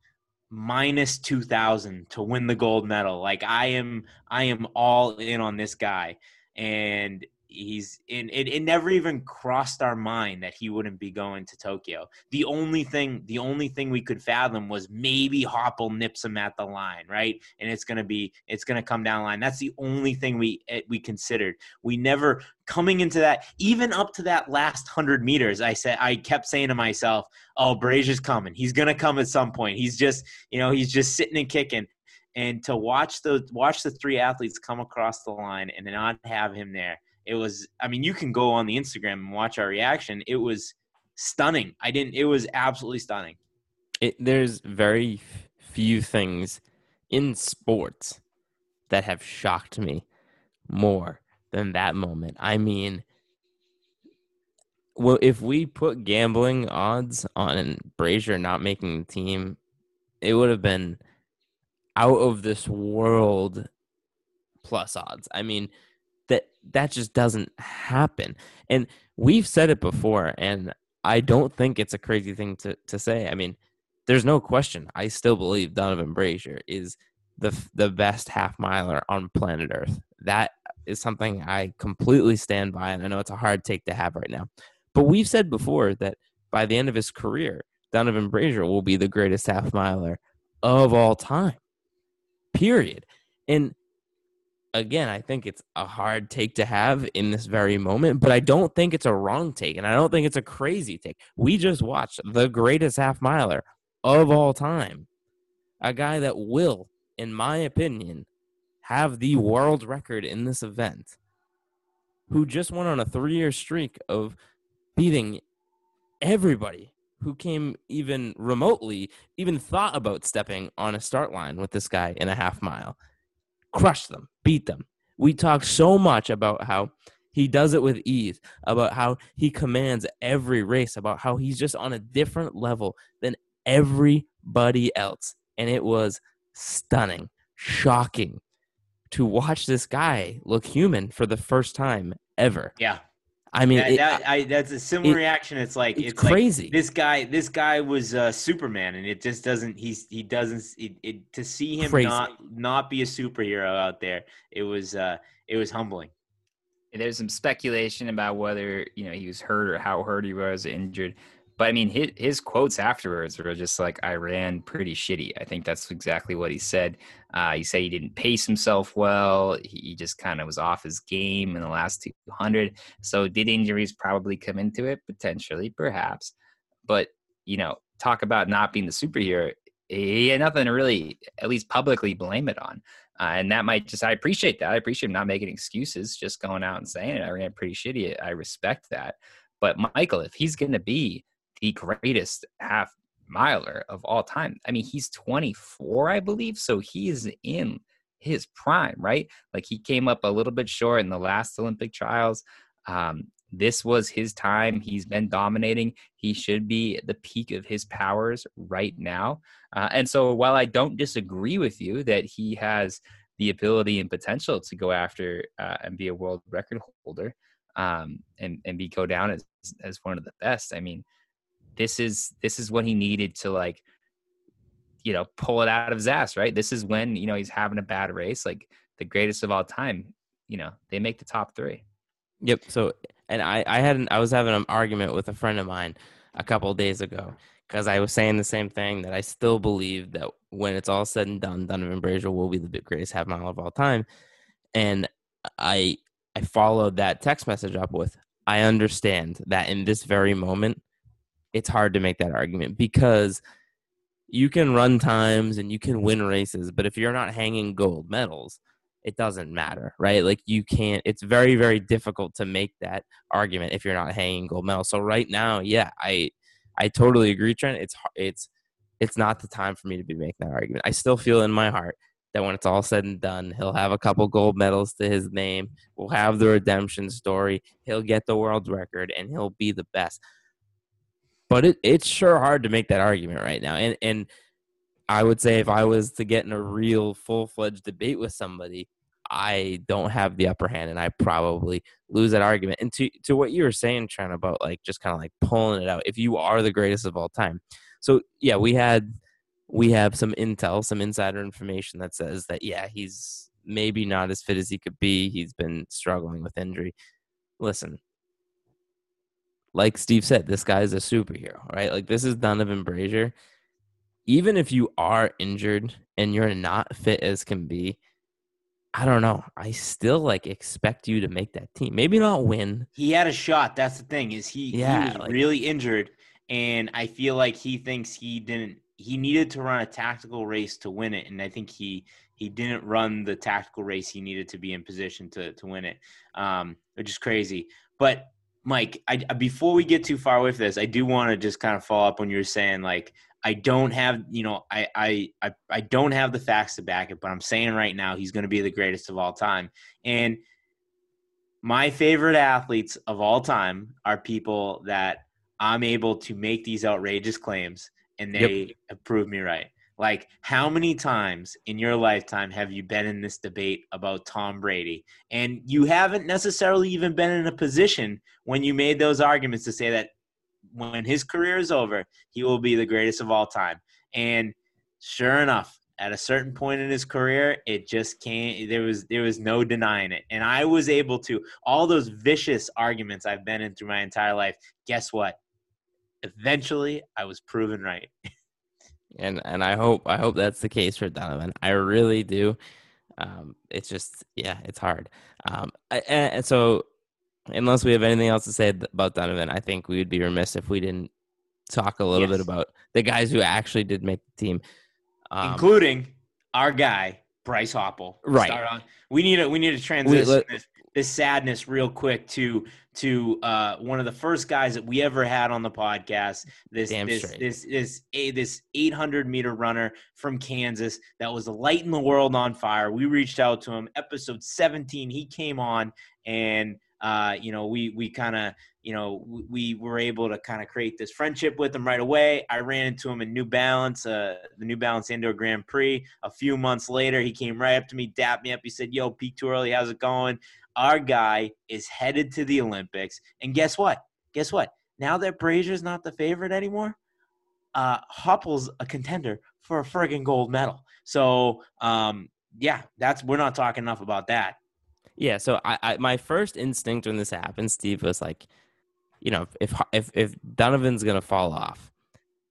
minus 2000 to win the gold medal. Like I am I am all in on this guy and he's in it, it never even crossed our mind that he wouldn't be going to Tokyo. The only thing the only thing we could fathom was maybe hoppel nips him at the line, right? And it's to be it's to come down line. That's the only thing we eh, we considered. We never coming into that even up to that last 100 meters I said I kept saying to myself, "Oh, Brazier's coming. He's to come at some point. He's just, you know, he's just sitting and kicking." And to watch the watch the three athletes come across the line and not have him there it was i mean you can go on the instagram and watch our reaction it was stunning i didn't it was absolutely stunning it, there's very few things in sports that have shocked me more than that moment. I mean, well, if we put gambling odds on Brazier not making the team, it would have been out of this world plus odds. I mean, that just doesn't happen. And we've said it before, and I don't think it's a crazy thing to, to say. I mean, there's no question. I still believe Donavan Brazier is the the best half miler on planet Earth. That is something I completely stand by, and I know it's a hard take to have right now. But we've said before that by the end of his career, Donavan Brazier will be the greatest half miler of all time. Period. And again, I think it's a hard take to have in this very moment, but I don't think it's a wrong take, and I don't think it's a crazy take. We just watched the greatest half miler of all time, a guy that will, in my opinion, have the world record in this event, who just went on a three year streak of beating everybody who came even remotely, even thought about stepping on a start line with this guy in a half mile. Crush them, beat them. We talk so much about how he does it with ease, about how he commands every race, about how he's just on a different level than everybody else. And it was stunning, shocking to watch this guy look human for the first time ever. yeah I mean, that, it- that, I, that's a similar it- reaction it's like it's it's, like crazy. this guy this guy was uh, superman and it just doesn't he's he doesn't it, it to see him Crazy. not not be a superhero out there it was uh it was humbling There's some speculation about whether you know he was hurt or how hurt he was, injured. But I mean, his, his quotes afterwards were just like, "I ran pretty shitty." I think that's exactly what he said. Uh, he said he didn't pace himself well. He, he just kind of was off his game in the last 200. So did injuries probably come into it? Potentially, perhaps. But you know, talk about not being the superhero. He had nothing to really, at least publicly, blame it on. Uh, and that might just, I appreciate that. I appreciate him not making excuses, just going out and saying it. I ran pretty shitty. I respect that. But Michael, if he's going to be the greatest half miler of all time, I mean, he's 24, I believe. So he is in his prime, right? Like he came up a little bit short in the last Olympic trials. Um, this was his time. He's been dominating. He should be at the peak of his powers right now. Uh, and so, while I don't disagree with you that he has the ability and potential to go after uh, and be a world record holder um, and and be go down as as one of the best, I mean, this is this is what he needed to like, you know, pull it out of his ass. Right. This is when you know he's having a bad race, like the greatest of all time. You know, they make the top three. Yep. So, and I, I had, an, I was having an argument with a friend of mine a couple of days ago because I was saying the same thing that I still believe that when it's all said and done, Donavan Brazier will be the greatest half mile of all time. And I, I followed that text message up with, I understand that in this very moment, it's hard to make that argument because you can run times and you can win races, but if you're not hanging gold medals, it doesn't matter, right? Like you can't. It's very very difficult to make that argument if you're not hanging gold medals. So right now, yeah, I I totally agree, Trent. It's it's it's not the time for me to be making that argument. I still feel in my heart that when it's all said and done, he'll have a couple gold medals to his name. We'll have the redemption story. He'll get the world record and he'll be the best. But it, it's sure hard to make that argument right now. And and I would say if I was to get in a real full fledged debate with somebody, I don't have the upper hand and I probably lose that argument. And to to what you were saying, Trent, about like just kind of like pulling it out. If you are the greatest of all time. So yeah, we had we have some intel, some insider information that says that yeah, he's maybe not as fit as he could be. He's been struggling with injury. Listen, like Steve said, this guy is a superhero, right? Like this is Donavan Brazier. Even if you are injured and you're not fit as can be, I don't know. I still like expect you to make that team. Maybe not win. He had a shot. That's the thing is he, Yeah, he was like- really injured, and I feel like he thinks he didn't. He needed to run a tactical race to win it, and I think he he didn't run the tactical race he needed to be in position to to win it, um, which is crazy. But Mike, I, before we get too far with this, I do want to just kind of follow up when you were saying like I don't have, you know, I, I, I, I don't have the facts to back it, but I'm saying right now he's going to be the greatest of all time. And my favorite athletes of all time are people that I'm able to make these outrageous claims and they have proved me right. Like, how many times in your lifetime have you been in this debate about Tom Brady? And you haven't necessarily even been in a position when you made those arguments to say that when his career is over, he will be the greatest of all time. And sure enough, at a certain point in his career, it just can't. There was there was no denying it, and I was able to all those vicious arguments I've been in through my entire life. Guess what? Eventually, I was proven right. and and I hope I hope that's the case for Donavan. I really do. Um, it's just yeah, it's hard. Um, I- and, so unless we have anything else to say about Donavan, I think we would be remiss if we didn't talk a little bit about the guys who actually did make the team. Um, including our guy Bryce Hoppel. Right. We need to we need to transition let- this, this sadness real quick to to uh, one of the first guys that we ever had on the podcast. This Damn this, straight. this this a this 800 meter runner from Kansas that was lighting the world on fire. We reached out to him. Episode 17, he came on and uh, you know we we kind of you know, we, we were able to kind of create this friendship with him right away. I ran into him in New Balance, uh, the New Balance Indoor Grand Prix. A few months later, he came right up to me, dapped me up. He said, Yo, Peak Too Early, how's it going? Our guy is headed to the Olympics. And guess what? Guess what? Now that Brazier's not the favorite anymore, uh, a contender for a friggin' gold medal. So, um, yeah, that's we're not talking enough about that. Yeah, so I, I my first instinct when this happened, Steve, was like, you know, if if if Donavan's gonna fall off,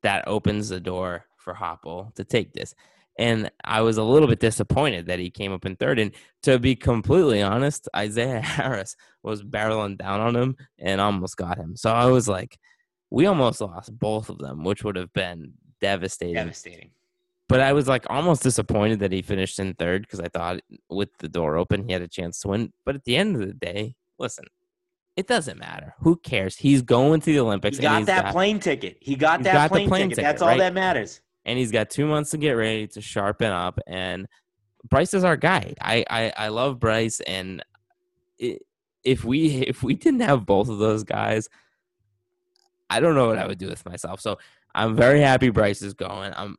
that opens the door for Hoppel to take this. And I was a little bit disappointed that he came up in third. And to be completely honest, Isaiah Harris was barreling down on him and almost got him. So I was like, we almost lost both of them, which would have been devastating. Devastating. But I was like almost disappointed that he finished in third because I thought with the door open he had a chance to win. But at the end of the day, listen, it doesn't matter. Who cares? He's going to the Olympics. He and got that got- plane ticket. He got that got plane, plane ticket. ticket, That's all that matters. and he's got two months to get ready to sharpen up. And Bryce is our guy. I I, I love Bryce, and i if we if we didn't have both of those guys, I don't know what I would do with myself. So I'm very happy Bryce is going. I'm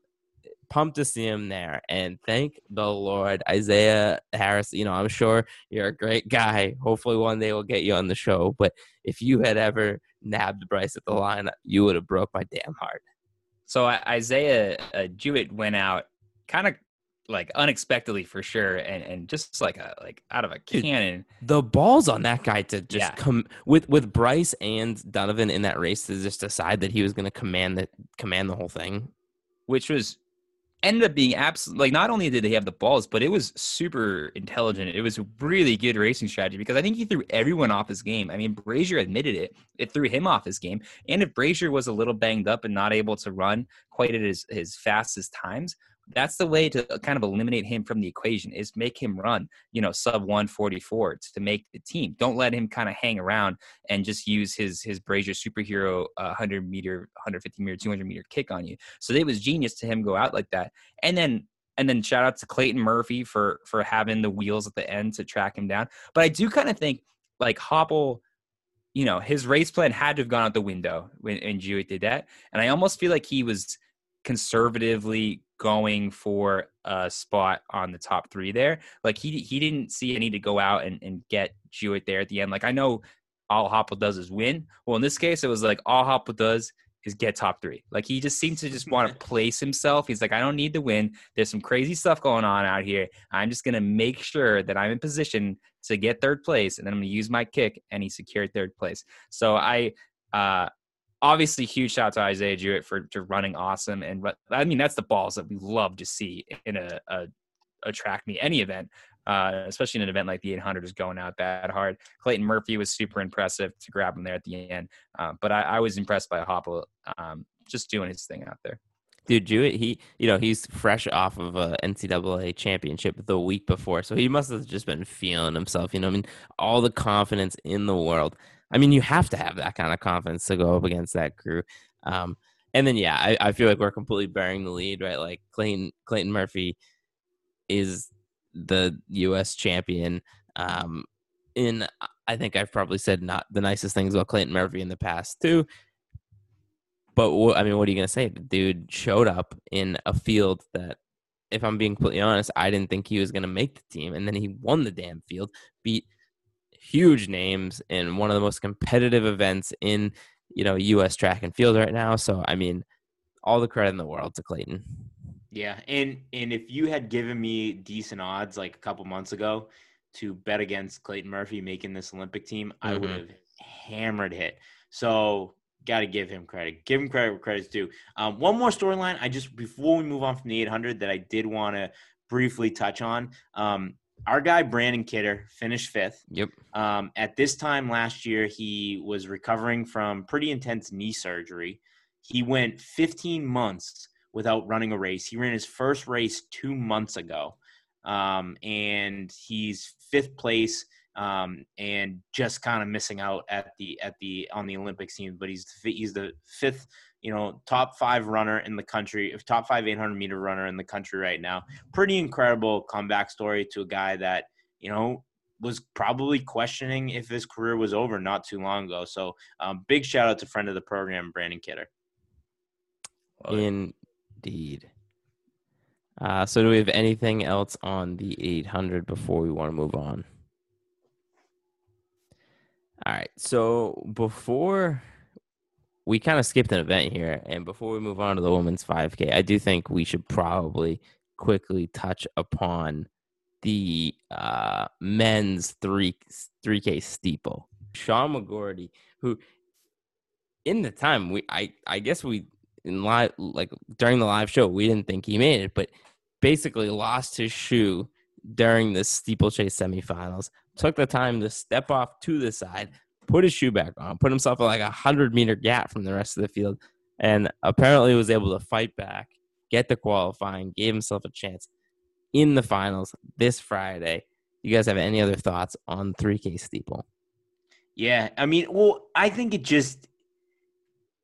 pumped to see him there, and thank the Lord, Isaiah Harris. You know, I'm sure you're a great guy. Hopefully, one day we'll get you on the show. But if you had ever nabbed Bryce at the line, you would have broke my damn heart. So Isaiah uh, Jewett went out kind of like unexpectedly for sure, and and just like a like out of a Dude. cannon. the balls on that guy to just Yeah. come with with Bryce and Donavan in that race to just decide that he was going to command the command the whole thing. which was ended up being absolutely like not only did they have the balls, but it was super intelligent. It was a really good racing strategy because I think he threw everyone off his game. I mean, Brazier admitted it; it threw him off his game. And if Brazier was a little banged up and not able to run quite at his his fastest times, that's the way to kind of eliminate him from the equation is make him run you know sub 144 to make the team. Don't let him kind of hang around and just use his his brazier superhero uh, 100 meter 150 meter 200 meter kick on you. So it was genius to him go out like that. And then and then shout out to clayton murphy for for having the wheels at the end to track him down. But i do kind of think like hoppel you know his race plan had to have gone out the window when, when Jewett did that. And i almost feel like he was conservatively going for a spot on the top three there. Like he he didn't see a need to go out and, and get Jewett there at the end. Like I know all Hoppel does is win. Well, in this case, it was like all Hoppel does is get top three. Like he just seems to just want to place himself. He's like, I don't need to win. There's some crazy stuff going on out here. I'm just gonna make sure that I'm in position to get third place, and then I'm gonna use my kick, and he secured third place. So I uh obviously huge shout out to Isaiah Jewett for, for running awesome. And I mean, that's the balls that we love to see in a, a, a track meet, any event, uh, especially in an event like the 800 is going out that hard. Clayton Murphy was super impressive to grab him there at the end. Uh, but I, I, was impressed by Hoppel um, just doing his thing out there. Dude, Jewett, he, you know, he's fresh off of a NCAA championship the week before, so he must have just been feeling himself. You know, I mean, all the confidence in the world. I mean, you have to have that kind of confidence to go up against that crew. Um, and then, yeah, I, I, feel like we're completely bearing the lead, right? Like Clayton, Clayton Murphy is the U.S. champion. Um, in I think I've probably said not the nicest things about Clayton Murphy in the past too. But I mean, what are you gonna say? The dude showed up in a field that, if I'm being completely honest, I didn't think he was gonna make the team, and then he won the damn field, beat huge names in one of the most competitive events in you know U.S. track and field right now. So I mean, all the credit in the world to Clayton. Yeah, and and if you had given me decent odds like a couple months ago to bet against Clayton Murphy making this Olympic team, mm-hmm. I would have hammered hit. So got to give him credit. Give him credit where credit's due. Um, one more storyline. I just before we move on from the 800 that I did want to briefly touch on. Um, our guy Brandon Kidder finished fifth. Yep. Um, at this time last year, he was recovering from pretty intense knee surgery. He went 15 months without running a race. He ran his first race two months ago, um, and he's fifth place um, and just kind of missing out at the at the on the Olympic scene. But he's he's the fifth you know, top five runner in the country, top five 800 meter runner in the country right now. Pretty incredible comeback story to a guy that, you know, was probably questioning if his career was over not too long ago. So, um, big shout out to friend of the program, Brandon Kidder. Indeed. Uh, so, do we have anything else on the 800 before we want to move on? All right. So, before we kind of skipped an event here. And before we move on to the women's 5K, I do think we should probably quickly touch upon the uh, men's three 3K steeple. Sean McGorty, who in the time we I I guess we in live like during the live show we didn't think he made it, but basically lost his shoe during the steeplechase semifinals. Took the time to step off to the side, put his shoe back on, put himself like a hundred meter gap from the rest of the field, and apparently was able to fight back, get the qualifying, gave himself a chance in the finals this Friday. You guys have any other thoughts on 3K steeple? Yeah, I mean, well, I think it just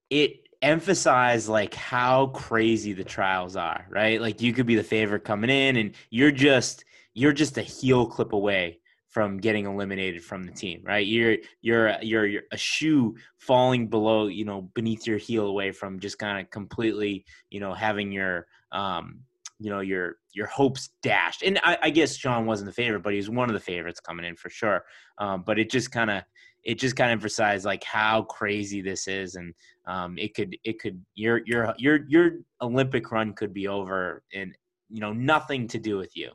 it emphasized like how crazy the trials are, right? Like you could be the favorite coming in and you're just you're just a heel clip away from getting eliminated from the team, right? You're you're you're, you're a shoe falling below, you know, beneath your heel away from just kind of completely, you know, having your um, you know, your your hopes dashed. And I, I guess Sean wasn't the favorite, but he was one of the favorites coming in for sure. Um, but it just kind of it just kind of emphasized like how crazy this is, and um, it could it could your your your your Olympic run could be over and you know nothing to do with you.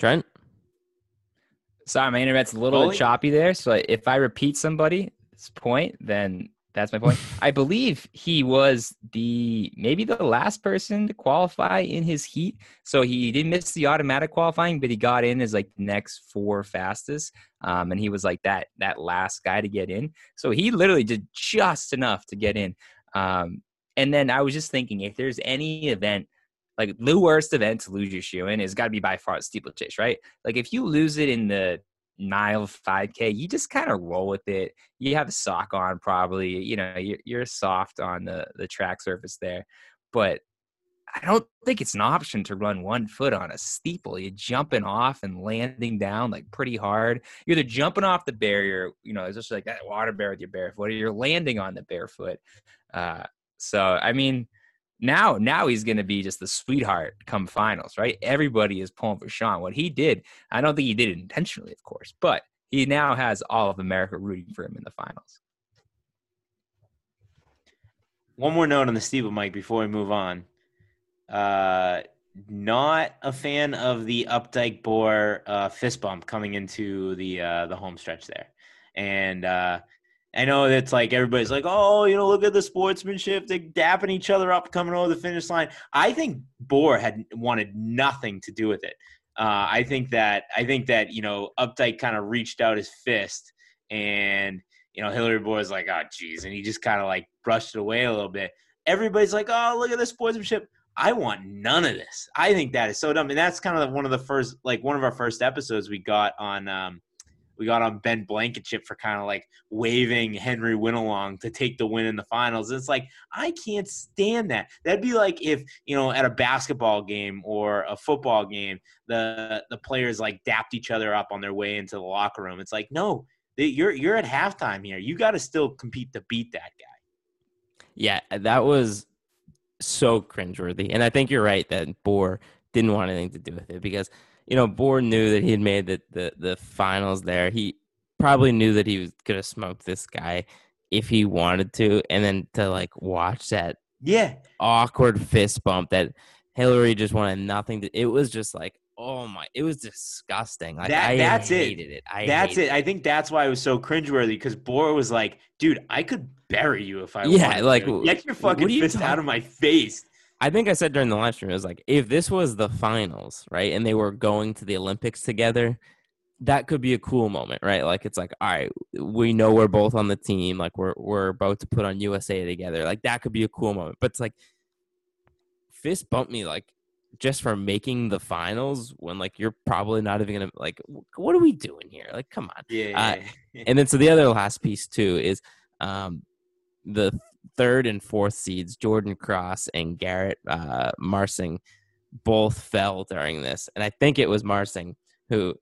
Trent? Sorry, my internet's a little choppy there. So if I repeat somebody's point, then That's my point. I believe he was the maybe the last person to qualify in his heat. So he didn't miss the automatic qualifying, but he got in as like the next four fastest. Um, and he was like that that last guy to get in. So he literally did just enough to get in. Um, and then I was just thinking if there's any event like the worst event to lose your shoe in is got to be by far the steeplechase, right? Like if you lose it in the mile 5k you just kind of roll with it. You have a sock on probably you know you're, you're soft on the the track surface there. But i don't think it's an option to run one foot on a steeple. You're jumping off and landing down like pretty hard. You're either jumping off the barrier you know it's just like that water barrier with your barefoot or you're landing on the barefoot uh, so i mean now now he's going to be just the sweetheart come finals right? Everybody is pulling for sean. What he did i don't think he did it intentionally of course but he now has all of america rooting for him in the finals. One more note on the steeple, Mike, before we move on. Uh, not a fan of the Updike Bor uh, fist bump coming into the uh, the home stretch there, and uh, I know that's like everybody's like, oh, you know, look at the sportsmanship. They're dapping each other up coming over the finish line. I think Bor had wanted nothing to do with it. Uh, I think that I think that you know Updike kind of reached out his fist, and you know Hillary Bor was like, oh, geez, and he just kind of like brushed it away a little bit. Everybody's like, oh, look at the sportsmanship. I want none of this. I think that is so dumb, and that's kind of one of the first, like one of our first episodes we got on. Um, we got on Ben Blankenship for kind of like waving Henry Wynn along to take the win in the finals. It's like I can't stand that. That'd be like if you know at a basketball game or a football game, the the players like dapped each other up on their way into the locker room. It's like no, you're you're at halftime here. You got to still compete to beat that guy. Yeah, that was so cringeworthy. And I think you're right that Bor didn't want anything to do with it because you know, Bourne knew that he had made the, the, the finals there. He probably knew that he was gonna smoke this guy if he wanted to, and then to like watch that Yeah, awkward fist bump that Hillary just wanted nothing to. It was just like, oh my, it was disgusting. Like That- I that's it. hated it. I that's hated it. I think that's why it was so cringeworthy because Bor was like, "Dude, I could bury you if I Yeah, wanted like, to. get your fucking you fist out of my face." I think I said during the live stream, it was like, if this was the finals, right, and they were going to the Olympics together, that could be a cool moment, right? Like it's like, all right, we know we're both on the team, like we're we're about to put on USA together. Like that could be a cool moment. But it's like fist bump me like just for making the finals when like you're probably not even gonna like what are we doing here? Like, come on. Yeah, Uh, yeah. And then so the other last piece too is um, the third and fourth seeds, Jordan Cross and Garrett uh, Marsing, both fell during this, and I think it was Marsing who,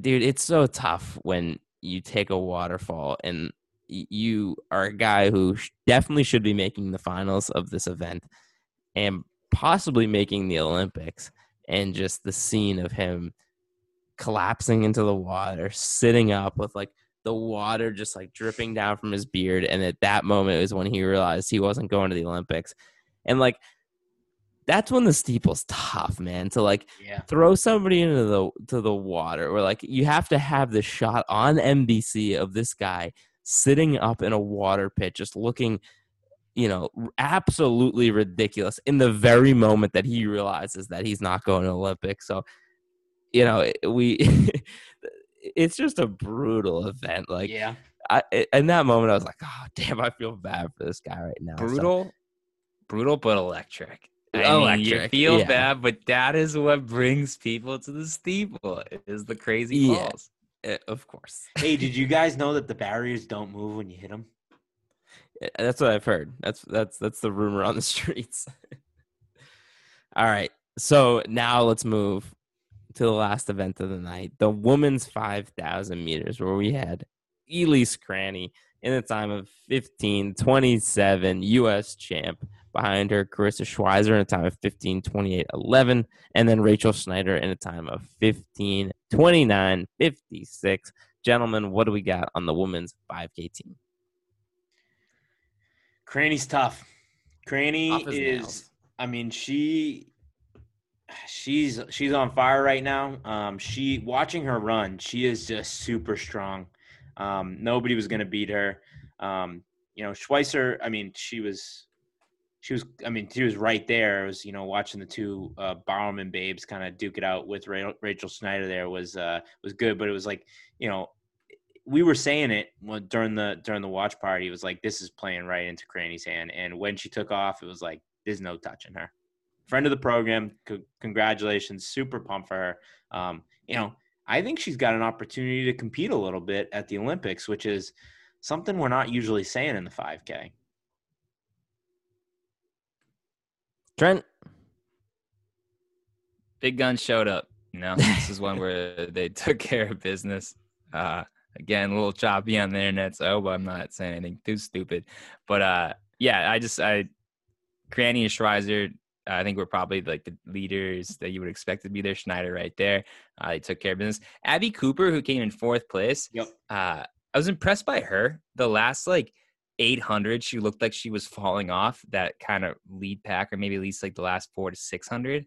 dude, it's so tough when you take a waterfall and you are a guy who definitely should be making the finals of this event and possibly making the Olympics, and just the scene of him collapsing into the water, sitting up with like the water just like dripping down from his beard. And at that moment is when he realized he wasn't going to the Olympics. And like, that's when the steeple's tough, man. To like yeah. throw somebody into the to the water, or like you have to have the shot on NBC of this guy sitting up in a water pit, just looking, you know, absolutely ridiculous in the very moment that he realizes that he's not going to Olympics. So, you know, we. it's just a brutal event. Like, yeah. I, in that moment, I was like, "Oh, damn! I feel bad for this guy right now." So- brutal, brutal, but electric. I mean, you Electric, feel yeah. bad, but that is what brings people to the steeple. Is the crazy Yeah. falls. Uh, of course. Hey, did you guys know that the barriers don't move when you hit them? Yeah, That's what I've heard. That's that's that's the rumor on the streets. All right. So now let's move to the last event of the night, the women's 5,000 meters, where we had Elise Cranny in a time of 15 27, U.S. champ. Behind her, Karissa Schweizer in a time of 15 28 11, and then Rachel Schneider in a time of 15 29 56. Gentlemen, what do we got on the women's 5K team? Cranny's tough. Cranny Tough is. nails. I mean, she. She's she's on fire right now. Um, she watching her run, she is just super strong. Um, nobody was gonna beat her. Um, you know, Schweizer. I mean, she was she was I mean she was right there. It was you know watching the two uh, Bowerman babes kind of duke it out with Rachel Schneider there was uh, was good, but it was like you know we were saying it during the during the watch party. It was like this is playing right into Cranny's hand, and when she took off, it was like there's no touching her. Friend of the program, c- congratulations, super pumped for her. Um, you know, I think she's got an opportunity to compete a little bit at the Olympics, which is something we're not usually saying in the 5K. Trent. Big Gun showed up. You know, this is one where they took care of business. Uh, again, a little choppy on the internet, so I hope I'm not saying anything too stupid. But uh, yeah, I just I Cranny and Schweizer, I think we're probably like the leaders that you would expect to be there. Schneider right there. Uh, they took care of business. Abbey Cooper, who came in fourth place. Yep. Uh, I was impressed by her. The last like 800, she looked like she was falling off that kind of lead pack, or maybe at least like the last four to 600.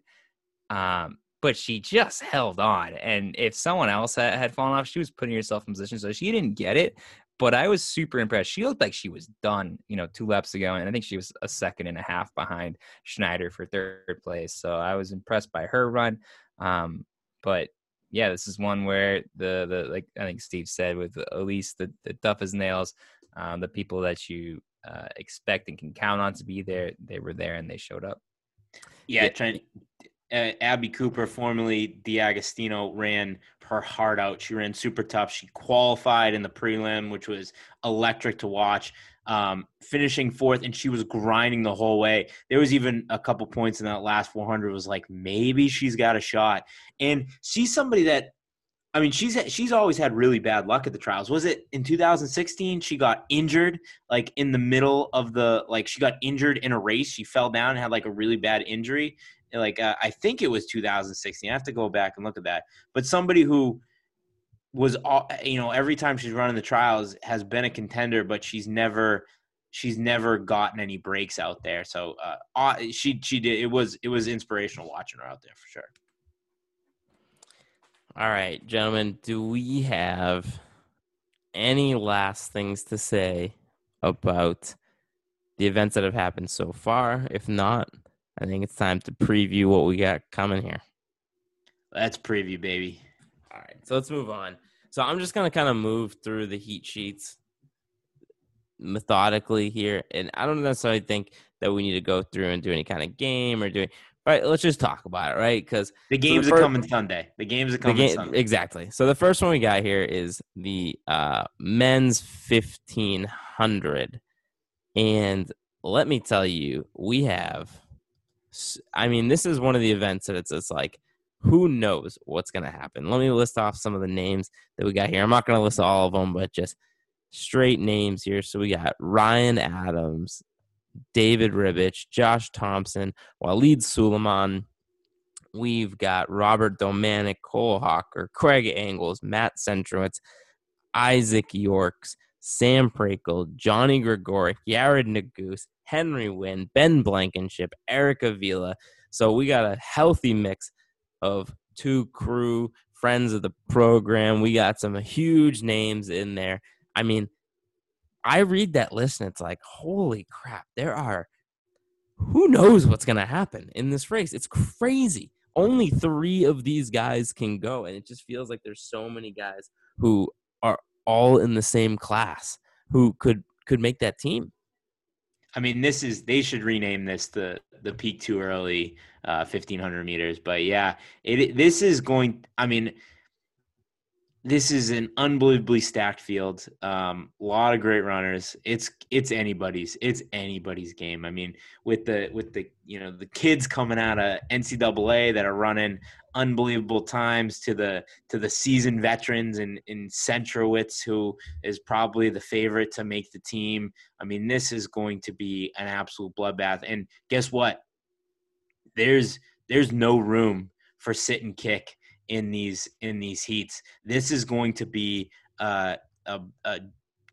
Um, but she just held on. And if someone else had, had fallen off, she was putting herself in position. So she didn't get it. But I was super impressed. She looked like she was done, you know, two laps ago. And I think she was a second and a half behind Schneider for third place. So I was impressed by her run. Um, but yeah, this is one where the the like I think Steve said with at least the, the tough as nails, um, the people that you uh, expect and can count on to be there, they were there and they showed up. Yeah, uh, Abbey Cooper, formerly D'Agostino, ran her heart out. She ran super tough. She qualified in the prelim, which was electric to watch. Um, finishing fourth, and she was grinding the whole way. There was even a couple points in that last 400. Was like maybe she's got a shot, and she's somebody that I mean, she's she's always had really bad luck at the trials. Was it in 2016 she got injured like in the middle of the like she got injured in a race. She fell down and had like a really bad injury. Like uh, I think it was 2016. I have to go back and look at that. But somebody who was all you know every time she's running the trials has been a contender, but she's never she's never gotten any breaks out there. So uh, she she did it was it was inspirational watching her out there for sure. All right, gentlemen, do we have any last things to say about the events that have happened so far? If not, I think it's time to preview what we got coming here. Let's preview, baby. All right, so let's move on. So I'm just going to kind of move through the heat sheets methodically here. And I don't necessarily think that we need to go through and do any kind of game or doing right, let's just talk about it, right? Because the games so are coming Sunday. The games are coming game, Sunday. Exactly. So the first one we got here is the uh, men's fifteen hundred, and let me tell you, we have. I mean, this is one of the events that it's it's like, who knows what's going to happen? Let me list off some of the names that we got here. I'm not going to list all of them, but just straight names here. So we got Ryan Adams, David Ribich, Josh Thompson, Waleed Suliman. We've got Robert Domanic, Cole Hocker, Craig Engels, Matt Centrowitz, Izaic Yorks, Sam Prakel, Johnny Gregorek, Yared Nuguse, Henry Wynn, Ben Blankenship, Eric Avila. So we got a healthy mix of two crew friends of the program. We got some huge names in there. I mean, I read that list and it's like, holy crap, there are who knows what's going to happen in this race. It's crazy. Only three of these guys can go. And it just feels like there's so many guys who are all in the same class who could could make that team. I mean, this is they should rename this the the peak too early uh, 1500 meters. But yeah, it this is going. I mean, this is an unbelievably stacked field. Um, a lot of great runners. It's it's anybody's. It's anybody's game. I mean, with the with the you know the kids coming out of NCAA that are running unbelievable times to the to the seasoned veterans in in Centrowitz, who is probably the favorite to make the team. I mean, this is going to be an absolute bloodbath. And guess what? There's there's no room for sit and kick in these in these heats. This is going to be uh, a, a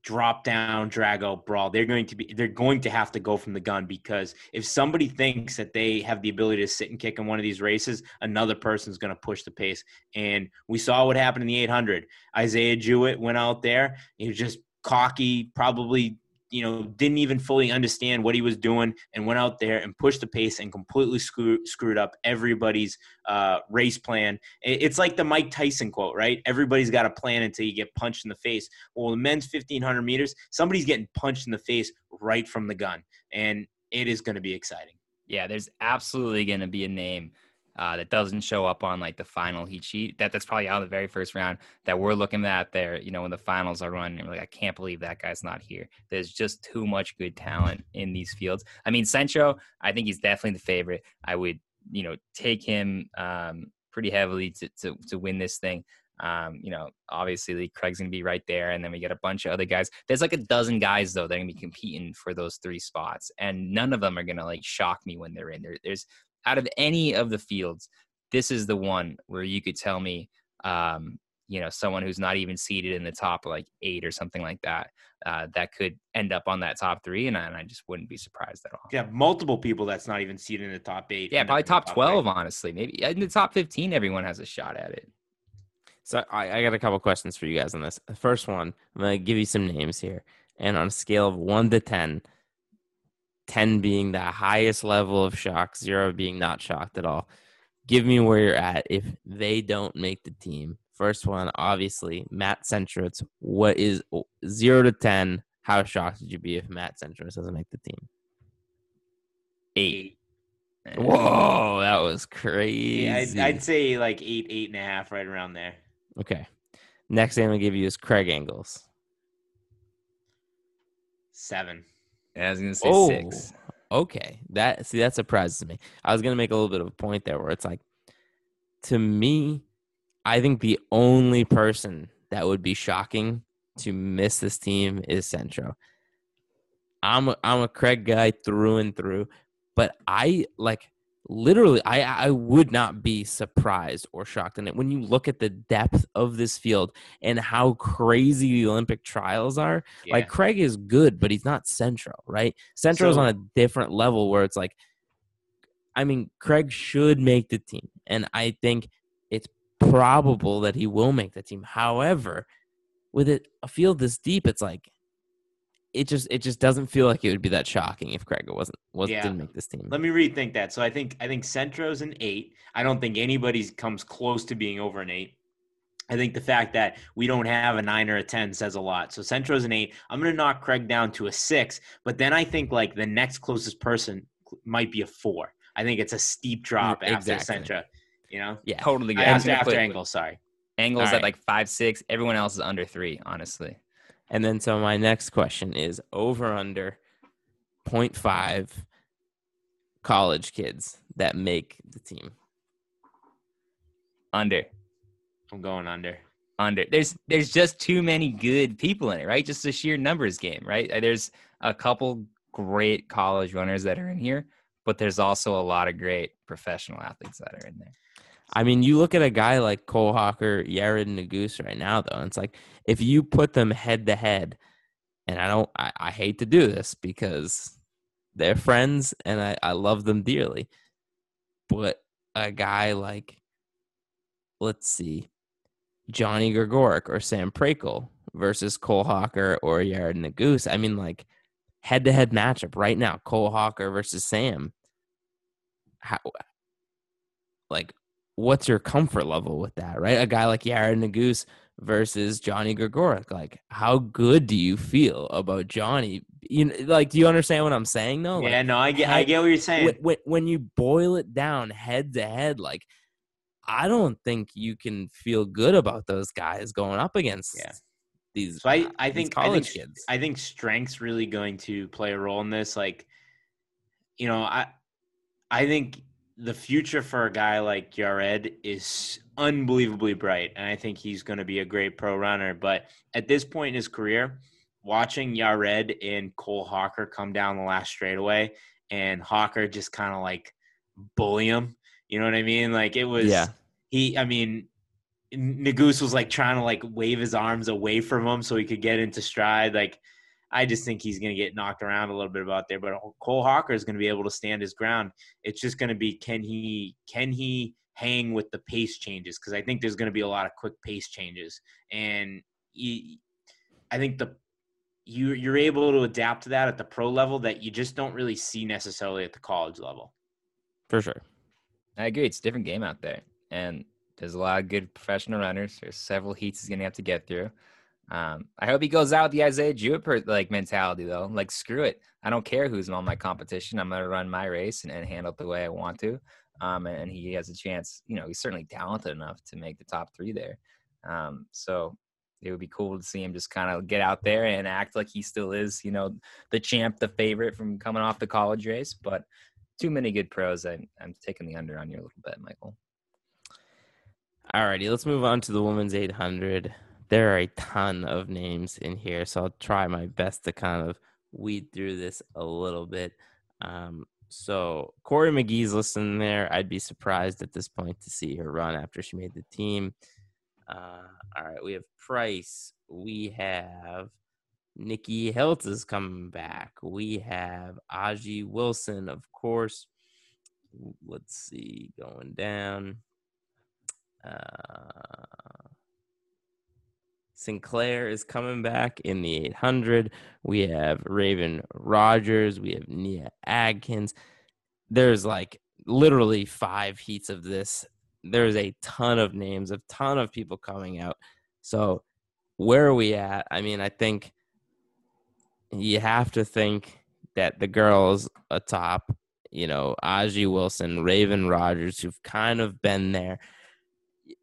drop down drag out brawl. They're going to be they're going to have to go from the gun because if somebody thinks that they have the ability to sit and kick in one of these races, another person's going to push the pace. And we saw what happened in the 800. Isaiah Jewett went out there. He was just cocky, probably you know, didn't even fully understand what he was doing and went out there and pushed the pace and completely screw, screwed up everybody's uh, race plan. It's like the Mike Tyson quote, right? Everybody's got a plan until you get punched in the face. Well, the men's 1500 meters, somebody's getting punched in the face right from the gun. And it is going to be exciting. Yeah, there's absolutely going to be a name uh, that doesn't show up on like the final heat sheet. That that's probably out of the very first round that we're looking at there. You know, when the finals are running, like I can't believe that guy's not here. There's just too much good talent in these fields. I mean, Centro, I think he's definitely the favorite. I would, you know, take him um, pretty heavily to, to to win this thing. Um, you know, obviously Craig's gonna be right there, and then we get a bunch of other guys. There's like a dozen guys though that are gonna be competing for those three spots, and none of them are gonna like shock me when they're in there. There's out of any of the fields, this is the one where you could tell me, um, you know, someone who's not even seated in the top like eight or something like that, uh, that could end up on that top three, and I, and I, just wouldn't be surprised at all. Yeah, multiple people that's not even seated in the top eight. Yeah, probably top, top twelve, eight. honestly. Maybe in the top fifteen, everyone has a shot at it. So I, I got a couple questions for you guys on this. The first one, I'm gonna give you some names here, and on a scale of one to ten, 10 being the highest level of shock, zero being not shocked at all. Give me where you're at if they don't make the team. First one, obviously, Matt Centrowitz. What is zero to 10? How shocked would you be if Matt Centrowitz doesn't make the team? Eight. Whoa, that was crazy. Yeah, I'd, I'd, say like eight, eight and a half, right around there. Okay. Next name I'm gonna give you is Craig Engels. Seven. I was gonna say oh, six. Okay, that see that surprises me. I was gonna make a little bit of a point there where it's like, to me, I think the only person that would be shocking to miss this team is Centro. I'm a, I'm a Craig guy through and through, but I like literally I I would not be surprised or shocked in it when you look at the depth of this field and how crazy the Olympic trials are. Yeah. Like Craig is good, but he's not Centro, right? Centro so, on a different level where it's like I mean, Craig should make the team and I think it's probable that he will make the team. However, with it a field this deep, it's like it just it just doesn't feel like it would be that shocking if Craig wasn't was yeah. didn't make this team. Let me rethink that. So I think I think Centro's an eight. I don't think anybody comes close to being over an eight. I think the fact that we don't have a nine or a ten says a lot. So Centro's an eight. I'm gonna knock Craig down to a six, but then I think like the next closest person might be a four. I think it's a steep mm, drop exactly. after Centro. You know? Yeah, totally. After, after Angle, sorry. Engels right. at like five six. Everyone else is under three, honestly. And then so my next question is over under 0.5 college kids that make the team. Under. I'm going under. Under. There's there's just too many good people in it, right? Just a sheer numbers game, right? Uh, there's a couple great college runners that are in here, but there's also a lot of great professional athletes that are in there. I mean, you look at a guy like Cole Hocker, Yared Nuguse right now, though, it's like if you put them head to head, and I don't, I, I hate to do this because they're friends and I, I love them dearly, but a guy like, let's see, Johnny Gregorek or Sam Prakel versus Cole Hocker or Yared Nuguse, I mean, like head to head matchup right now, Cole Hocker versus Sam. How, like what's your comfort level with that, right? A guy like Yared Nuguse versus Johnny Gregorek. Like, how good do you feel about Johnny? You know, like, do you understand what I'm saying though? Like, yeah, no, I get, I get what you're saying. When, when you boil it down head to head, like, I don't think you can feel good about those guys going up against yeah. these. So I, uh, I think college I think, kids. I think strength's really going to play a role in this. Like, you know, I, I think the future for a guy like Yared is unbelievably bright, and I think he's going to be a great pro runner. But at this point in his career, watching Yared and Cole Hocker come down the last straightaway, and Hocker just kind of like bully him. You know what I mean? Like it was. Yeah. He. I mean, Nuguse was like trying to like wave his arms away from him so he could get into stride. Like I just think he's going to get knocked around a little bit about there. But Cole Hocker is going to be able to stand his ground. It's just going to be can he can he hang with the pace changes? Because I think there's going to be a lot of quick pace changes, and he, I think the you you're able to adapt to that at the pro level that you just don't really see necessarily at the college level. For sure. I agree. It's a different game out there, and there's a lot of good professional runners. There's several heats he's gonna have to get through. Um, I hope he goes out with the Isaiah Jewett like mentality though. Like screw it, I don't care who's on my competition. I'm gonna run my race and, and handle it the way I want to. Um, and he has a chance. You know, he's certainly talented enough to make the top three there. Um, so it would be cool to see him just kind of get out there and act like he still is, you know, the champ, the favorite from coming off the college race. But too many good pros. I'm, I'm taking the under on you a little bit, Michael. All righty, let's move on to the women's 800. There are a ton of names in here, so I'll try my best to kind of weed through this a little bit. Um, so Cory McGee's listed there. I'd be surprised at this point to see her run after she made the team. Uh, all right, we have Price. We have Nikki Hiltz is coming back. We have Ajeé Wilson, of course. Let's see, going down. Uh, Sinclair is coming back in the 800. We have Raevyn Rogers. We have Nia Adkins. There's like literally five heats of this. There's a ton of names, a ton of people coming out. So, where are we at? I mean, I think you have to think that the girls atop, you know, Ajeé Wilson, Raevyn Rogers, who've kind of been there,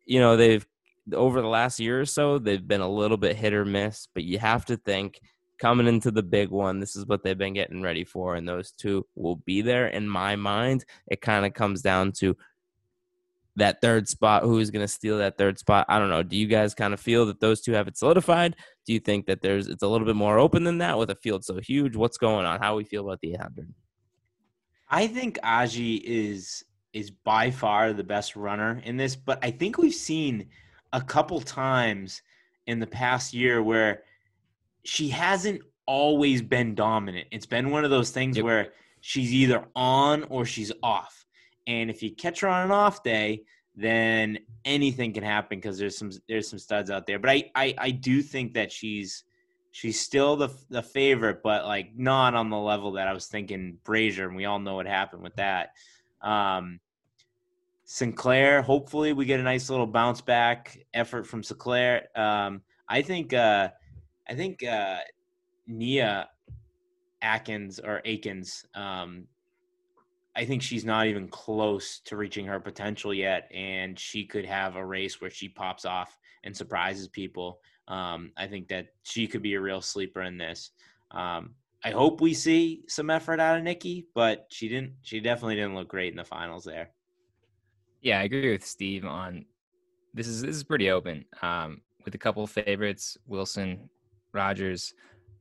you know, they've over the last year or so, they've been a little bit hit or miss, but you have to think coming into the big one, this is what they've been getting ready for, and those two will be there. In my mind, it kind of comes down to that third spot. Who's going to steal that third spot? I don't know. Do you guys kind of feel that those two have it solidified? Do you think that there's it's a little bit more open than that with a field so huge? What's going on? How we feel about the 800? I think Ajeé is is by far the best runner in this, but I think we've seen a couple times in the past year where she hasn't always been dominant. It's been one of those things yep. where she's either on or she's off. And if you catch her on an off day, then anything can happen because there's some there's some studs out there. But I, I I do think that she's she's still the the favorite, but like not on the level that I was thinking Brazier, and we all know what happened with that. Um, Sinclair, hopefully we get a nice little bounce back effort from Sinclair. Um, I think uh, I think uh, Nia Atkins or Akins. Um, I think she's not even close to reaching her potential yet, and she could have a race where she pops off and surprises people. Um, I think that she could be a real sleeper in this. Um, I hope we see some effort out of Nikki, but she didn't. She definitely didn't look great in the finals there. Yeah, I agree with Steve on this is this is pretty open. Um, with a couple of favorites, Wilson, Rogers,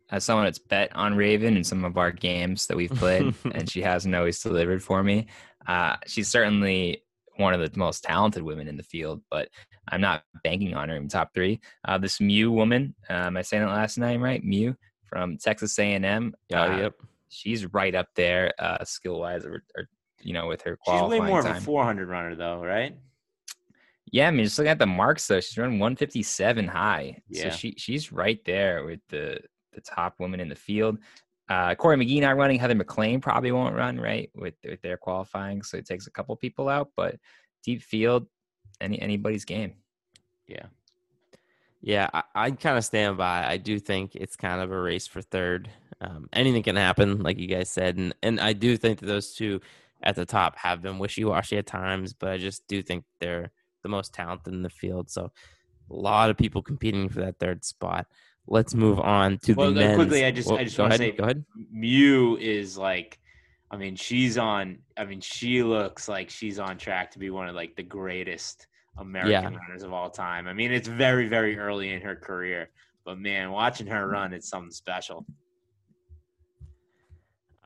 as someone that's bet on Raevyn in some of our games that we've played, and she hasn't always delivered for me. Uh, she's certainly one of the most talented women in the field, but I'm not banking on her in top three. Uh, this Mu woman, am I saying it last name right? Mu from Texas A&M. Yeah, uh, yep. She's right up there, uh, skill wise, or, or you know, with her qualifying She's way more time. of a 400 runner, though, right? Yeah, I mean, just looking at the marks, though, she's running 157 high. Yeah. So she she's right there with the the top woman in the field. Uh, Cory McGee not running. Heather MacLean probably won't run, right, with, with their qualifying. So it takes a couple people out, but deep field, any anybody's game. Yeah. Yeah, I, I kind of stand by. I do think it's kind of a race for third. Um, anything can happen, like you guys said, and and I do think that those two at the top have been wishy-washy at times, but I just do think they're the most talented in the field. So a lot of people competing for that third spot. Let's move on to well, the men's. quickly. I just well, I just want to say, go ahead. Mu is like, I mean, she's on. I mean, she looks like she's on track to be one of like the greatest American yeah. runners of all time. I mean, it's very very early in her career, but man, watching her run, it's something special.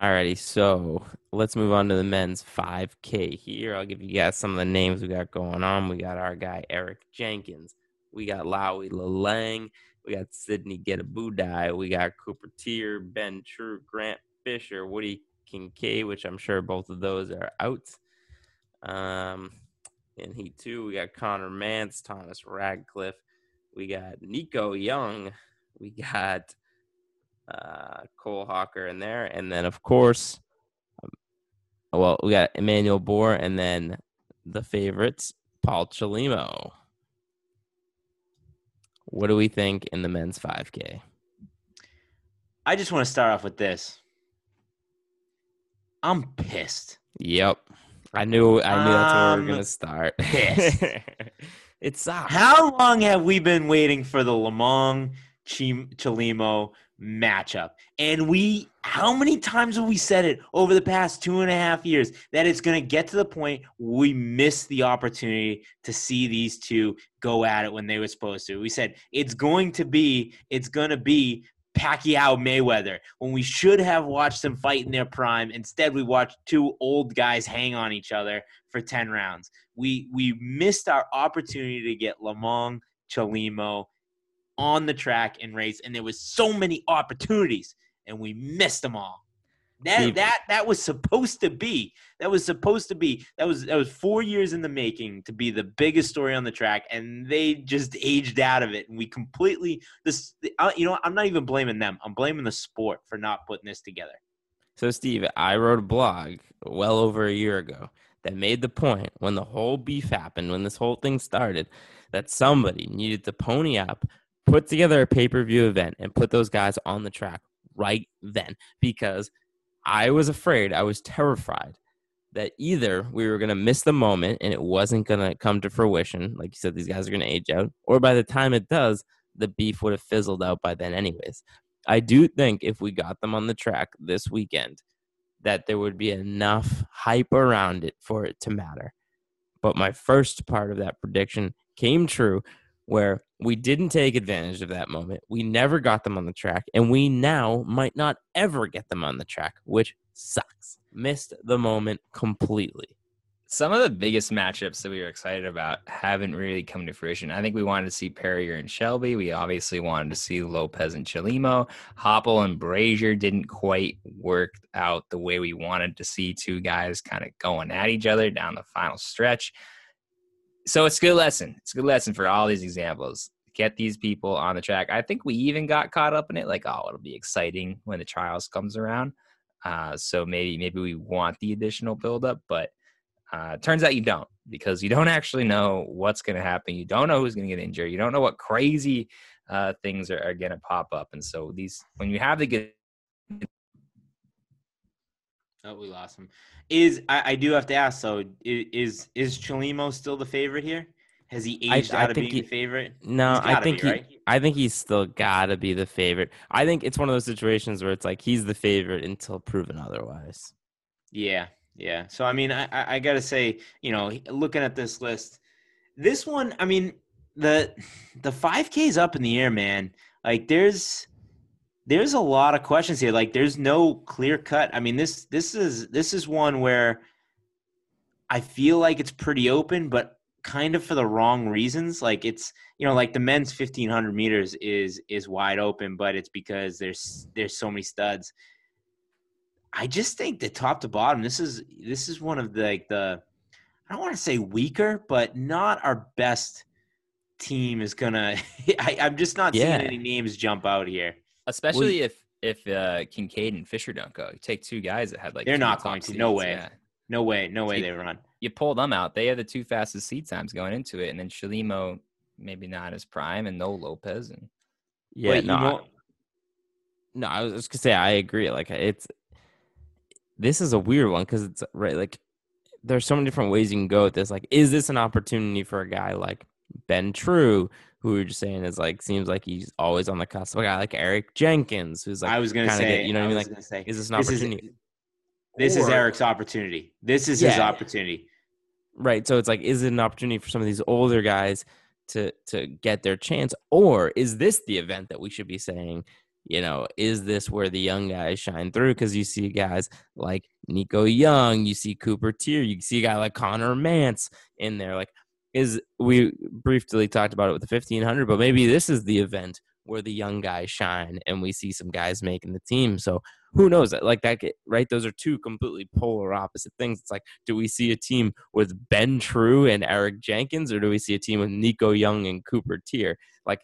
Alrighty, so let's move on to the men's 5K here. I'll give you guys some of the names we got going on. We got our guy Eric Jenkins. We got Lawi Lalang. We got Sydney Gidabuday. We got Cooper Teare, Ben True, Grant Fisher, Woody Kincaid, which I'm sure both of those are out. Um, in Heat 2, we got Connor Mantz, Thomas Ratcliffe. We got Nico Young. We got uh, Cole Hocker in there, and then of course, um, well, we got Emmanuel Bor, and then the favorites, Paul Chelimo. What do we think in the men's 5K? I just want to start off with this. I'm pissed. Yep. I knew I knew that's where we were gonna start. pissed. it sucks. How long have we been waiting for the Lomong Chim- Chelimo matchup? And we, how many times have we said it over the past two and a half years that it's going to get to the point we miss the opportunity to see these two go at it when they were supposed to? We said it's going to be, it's going to be Pacquiao Mayweather when we should have watched them fight in their prime. Instead, we watched two old guys hang on each other for 10 rounds. We we missed our opportunity to get Lomong Chelimo on the track and race, and there was so many opportunities, and we missed them all. That Steve- that that was supposed to be. That was supposed to be. That was that was four years in the making to be the biggest story on the track, and they just aged out of it. And we completely this. You know. I'm not even blaming them. I'm blaming the sport for not putting this together. So, Steve, I wrote a blog well over a year ago that made the point when the whole beef happened, when this whole thing started, that somebody needed to pony up, put together a pay per view event, and put those guys on the track right then. Because I was afraid, I was terrified that either we were going to miss the moment and it wasn't going to come to fruition. Like you said, these guys are going to age out, or by the time it does, the beef would have fizzled out by then, anyways. I do think if we got them on the track this weekend, that there would be enough hype around it for it to matter. But my first part of that prediction came true where we didn't take advantage of that moment. We never got them on the track, and we now might not ever get them on the track, which sucks. Missed the moment completely. Some of the biggest matchups that we were excited about haven't really come to fruition. I think we wanted to see Purrier and Shelby. We obviously wanted to see Lopez and Chelimo. Hoppel and Brazier didn't quite work out the way we wanted to see two guys kind of going at each other down the final stretch. So it's a good lesson. It's a good lesson for all these examples. Get these people on the track. I think we even got caught up in it, like, oh, it'll be exciting when the trials comes around. Uh, so maybe maybe we want the additional buildup, but uh, turns out you don't because you don't actually know what's going to happen. You don't know who's going to get injured. You don't know what crazy uh, things are, are going to pop up. And so these, when you have the good, Oh, we lost him. Is I, I do have to ask though? i- Is is Chelimo still the favorite here? Has he aged I out of think being he- the favorite? No, I think be, he, right? I think he's still gotta be the favorite. I think it's one of those situations where it's like he's the favorite until proven otherwise. Yeah, yeah. So I mean, I I, I gotta say, you know, looking at this list, this one, I mean, the the five K is up in the air, man. Like there's there's a lot of questions here. Like there's no clear cut. I mean, this this is this is one where I feel like it's pretty open, but kind of for the wrong reasons. Like it's you know, like the men's fifteen hundred meters is is wide open, but it's because there's there's so many studs. I just think the top to bottom, this is this is one of the like the I don't want to say weaker, but not our best team is gonna. I, I'm just not Yeah. seeing any names jump out here. Especially if if uh, Kincaid and Fisher don't go, you take two guys that had like They're not top going to. No way. yeah. No way, no way See, they run. You pull them out. They have the two fastest seat times going into it, and then Chelimo maybe not as prime, and no Lopez, and Yeah, Wait, no, you know, no. I was just gonna say I agree. Like it's this is a weird one because it's right. Like there's so many different ways you can go with this. Like, is this an opportunity for a guy like Ben True, who we are just saying is like seems like he's always on the cusp? A guy like Eric Jenkins, who's like I was gonna say, get- you know what I mean? Like, say, is this an this is- opportunity? This is Eric's opportunity. This is his opportunity. Right. So it's like, is it an opportunity for some of these older guys to to get their chance, or is this the event that we should be saying? You know, is this where the young guys shine through? Because you see guys like Nico Young, you see Cooper Teare, you see a guy like Connor Mantz in there. Like, is we briefly talked about it with the fifteen hundred, but maybe this is the event where the young guys shine and we see some guys making the team. So who knows? Like that, right? Those are two completely polar opposite things. It's like, do we see a team with Ben True and Eric Jenkins, or do we see a team with Nico Young and Cooper Teare? Like,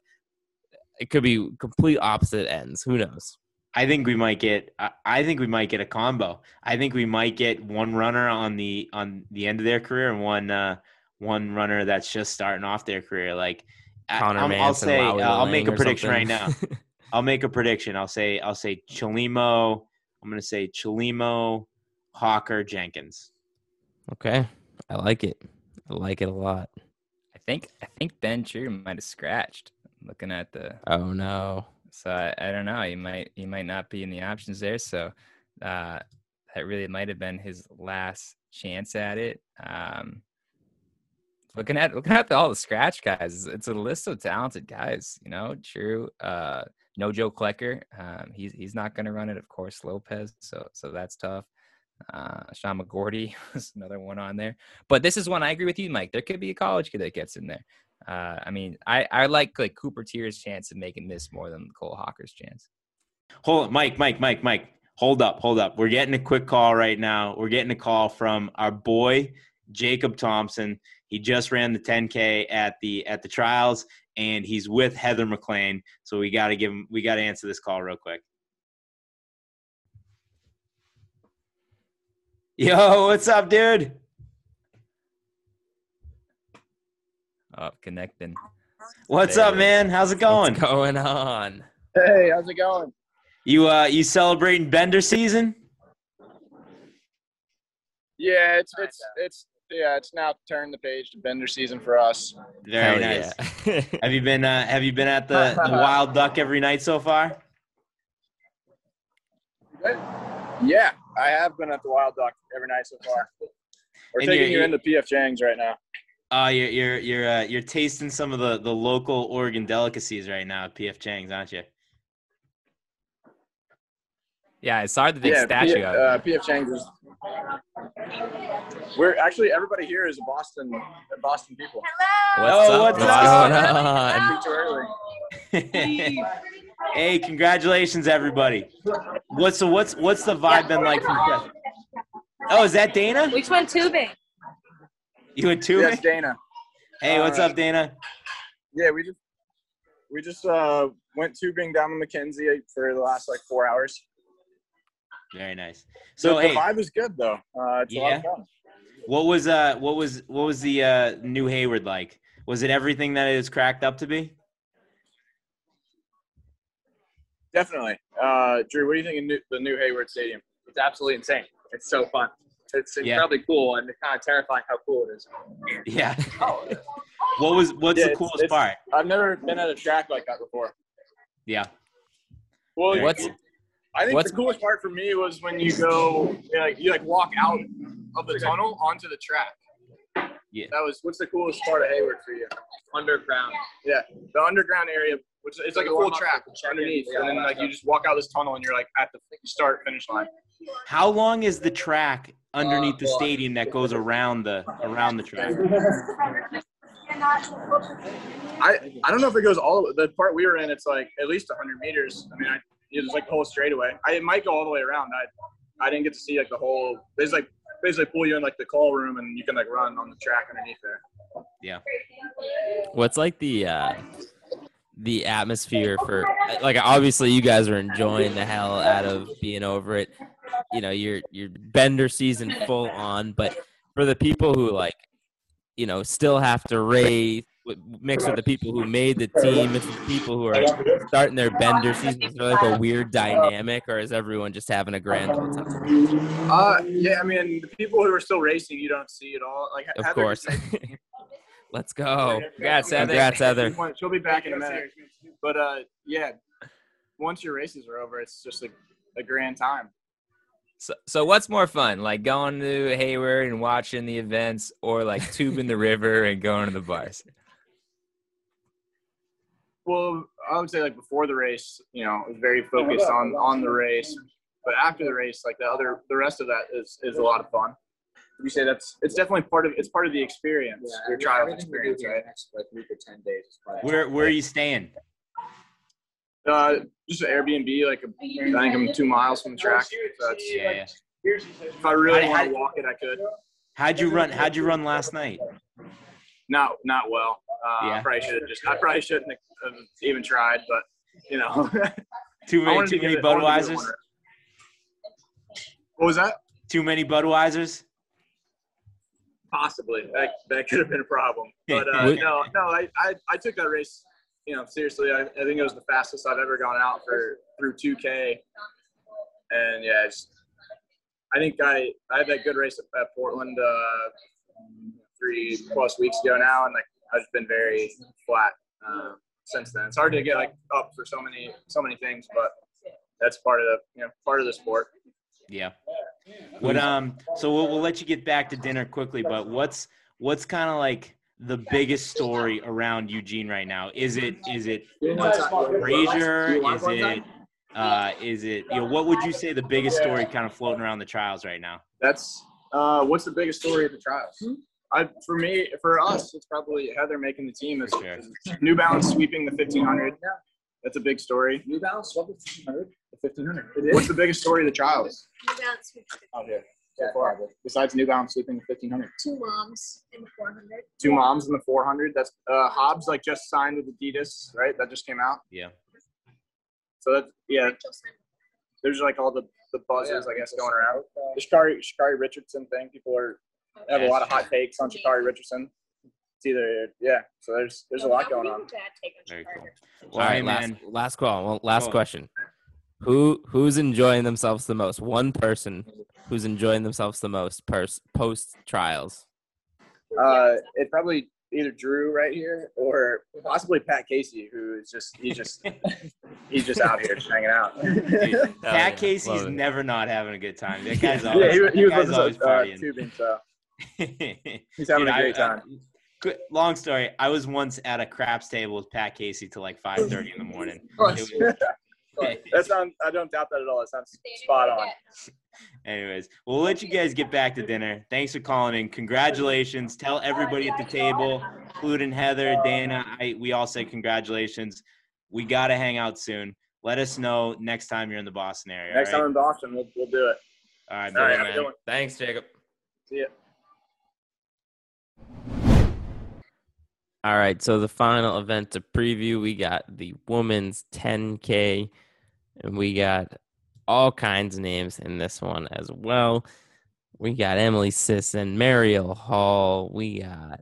it could be complete opposite ends. Who knows? I think we might get. I think we might get a combo. I think we might get one runner on the on the end of their career and one uh, one runner that's just starting off their career. Like I- Connor I'm- Mantz I'll and say uh, I'll make a Lang or prediction right now. I'll make a prediction. I'll say I'll say Chelimo. I'm gonna say Chelimo, Hocker, Jenkins. okay, I like it. I like it a lot. I think I think Ben True might have scratched. Looking at the Oh no. so I, I don't know. He might he might not be in the options there. So uh, that really might have been his last chance at it. Um, looking at looking at the, all the scratch guys, it's a list of talented guys. You know, True. Uh, no Joe Klecker. Um, he's he's not going to run it, of course. Lopez. So so that's tough. Uh, Sean McGorty was another one on there. But this is one I agree with you, Mike. There could be a college kid that gets in there. Uh, I mean, I, I like like Cooper Teare's chance of making this more than Cole Hocker's chance. Hold Mike, Mike, Mike, Mike. Hold up, hold up. We're getting a quick call right now. We're getting a call from our boy Jacob Thompson. He just ran the 10K at the at the trials, and he's with Heather MacLean. So we got to give him. We got to answer this call real quick. Yo, what's up, dude? Oh, connecting. What's There up, man? How's it going? What's going on? Hey, how's it going? You uh, you celebrating Bender season? Yeah, it's it's it's yeah, it's now turned the page to bender season for us. Very Hell nice. yeah. Have you been uh, Have you been at the, the Wild Duck every night so far? Yeah, I have been at the Wild Duck every night so far. We're And taking you're- you into PF Chang's right now. Uh, you're you're you're uh, you're tasting some of the the local Oregon delicacies right now at PF Chang's, aren't you? Yeah, it's hard to take yeah, statue P- uh, PF Chang's is. We're actually everybody here is Boston, Boston people. What's Oh, up? what's What's up? going on? Too early. hey, congratulations, everybody! What's the what's what's the vibe been like from? Oh, is that Dana? Which one tubing? You went tubing? Yes, Dana. Hey, what's up, Dana? Yeah, we just we just uh, went tubing down to McKenzie for the last like four hours. Very nice. So So, the hey, vibe is good though. Uh, it's a lot of fun. what was uh what was what was the uh new Hayward like? Was it everything that it is cracked up to be? Definitely. Uh, Drew, what do you think of new, the new Hayward Stadium? It's absolutely insane. It's so fun. It's Yeah. incredibly cool and it's kind of terrifying how cool it is. Yeah. what was what's Yeah, the it's- coolest it's- part? I've never been at a track like that before. Yeah. Well, What's I think what's- the coolest part for me was when you go, you, like, you like walk out of the tunnel onto the track. Yeah. That was what's the coolest part of Hayward for you? Underground. Yeah, the underground area, which it's like a full track underneath, and then like you just walk out this tunnel and you're like at the start finish line. How long is the track underneath the Uh, well, stadium that goes around the around the track? I I don't know if it goes all the part we were in. It's like at least 100 meters. I mean, I, it's like the whole straightaway. I it might go all the way around. I I didn't get to see like the whole. There's like basically pull you in like the call room and you can like run on the track underneath there. Yeah. What's like the uh the atmosphere for like obviously you guys are enjoying the hell out of being over it. You know, your your bender season full on, but for the people who like you know still have to race mixed with the people who made the team, mixed with the people who are starting their bender season, is there like a weird dynamic or is everyone just having a grand old time? Uh, yeah. I mean, the people who are still racing, you don't see at all. Like Of Heather course. Let's go. Congrats, Heather. Congrats, Heather. She'll be back in a minute. But uh, yeah. Once your races are over, it's just a, a grand time. So, so what's more fun, like going to Hayward and watching the events, or like tubing the river and going to the bars? Well, I would say like before the race, you know, it was very focused on on the race. But after the race, like the other, the rest of that is is a lot of fun. You say that's it's definitely part of it's part of the experience, yeah, your trial experience, right? Next like week or ten days. is probably- Where where are you staying? Uh, just an Airbnb, like a, I think I'm two miles from the track. So that's, Yeah, yeah. if I really want to walk it, I could. How'd you run? How'd you run last night? Not not well. Uh, Yeah. I probably should have just. I probably shouldn't have even tried, but you know. Too many, too to many give it- I wanted to Budweisers. What was that? Too many Budweisers. Possibly that that could have been a problem, but uh, no, no, I, I I took that race, you know, seriously. I, I think it was the fastest I've ever gone out for through 2K, and yeah, it's, I think I I had that good race at, at Portland uh, three plus weeks ago now, and like I've been very flat uh, since then. It's hard to get like up for so many so many things, but that's part of the you know part of the sport. Yeah. What um? So we'll, we'll let you get back to dinner quickly, but what's what's kind of like the biggest story around Eugene right now? Is it is it Brazier? Is it uh? Is it you know? What would you say the biggest story kind of floating around the trials right now? That's uh, what's the biggest story of the trials? I, for me, for us, it's probably Heather making the team. Is, Sure. is New Balance sweeping the 1500. Yeah. That's a big story. New Balance swept the 1500. The 1500. What's the biggest story of the trials New Balance with out here so far? Besides New Balance sweeping the 1500. two moms in the 400. Two moms in the 400. That's uh, Hobbs like just signed with Adidas, right? That just came out. Yeah. So that's yeah. There's like all the the buzzes, I guess, going around. The Sha'Carri Sha'Carri Richardson thing. People are have a lot of hot takes on Sha'Carri Richardson. It's either yeah. So there's there's a lot going on. Bad take on Very cool. Well, hey, right, last man. last call. Well, last Go. question. Who who's enjoying themselves the most? One person who's enjoying themselves the most pers- post trials. Uh, it probably either Drew right here or possibly Pat Casey, who is just he's just he's just out here just hanging out. Dude, Pat yeah, Casey's never not having a good time. That guy's yeah, always, he, he was that always us uh, partying. tubing, so Dude, he's having a great I- time. quick- long story. I was once at a craps table with Pat Casey till like five thirty in the morning. that sounds I don't doubt that at all. It sounds spot on. Anyways, we'll let you guys get back to dinner. Thanks for calling in. Congratulations. Tell everybody at the table, including Heather, uh, Dana. I, we all say congratulations. We got to hang out soon. Let us know next time you're in the Boston area. Next all time in Boston, we'll, we'll do it. All right, All right, man. have a good one. Thanks, Jacob. See ya. All right, so the final event to preview, we got the women's 10K, and we got all kinds of names in this one as well. We got Emily Sisson, Marielle Hall, we got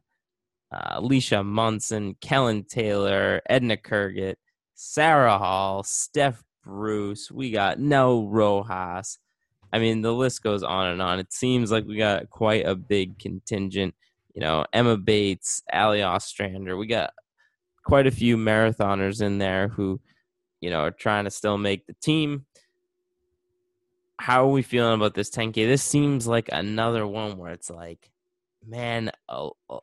uh, Alicia Monson, Kellyn Taylor, Edna Kurgit, Sarah Hall, Steph Bruce, we got Nell Rojas. I mean, the list goes on and on. It seems like we got quite a big contingent you know, Emma Bates, Allie Ostrander. We got quite a few marathoners in there who, you know, are trying to still make the team. How are we feeling about this 10K? This seems like another one where it's like, man, uh, uh,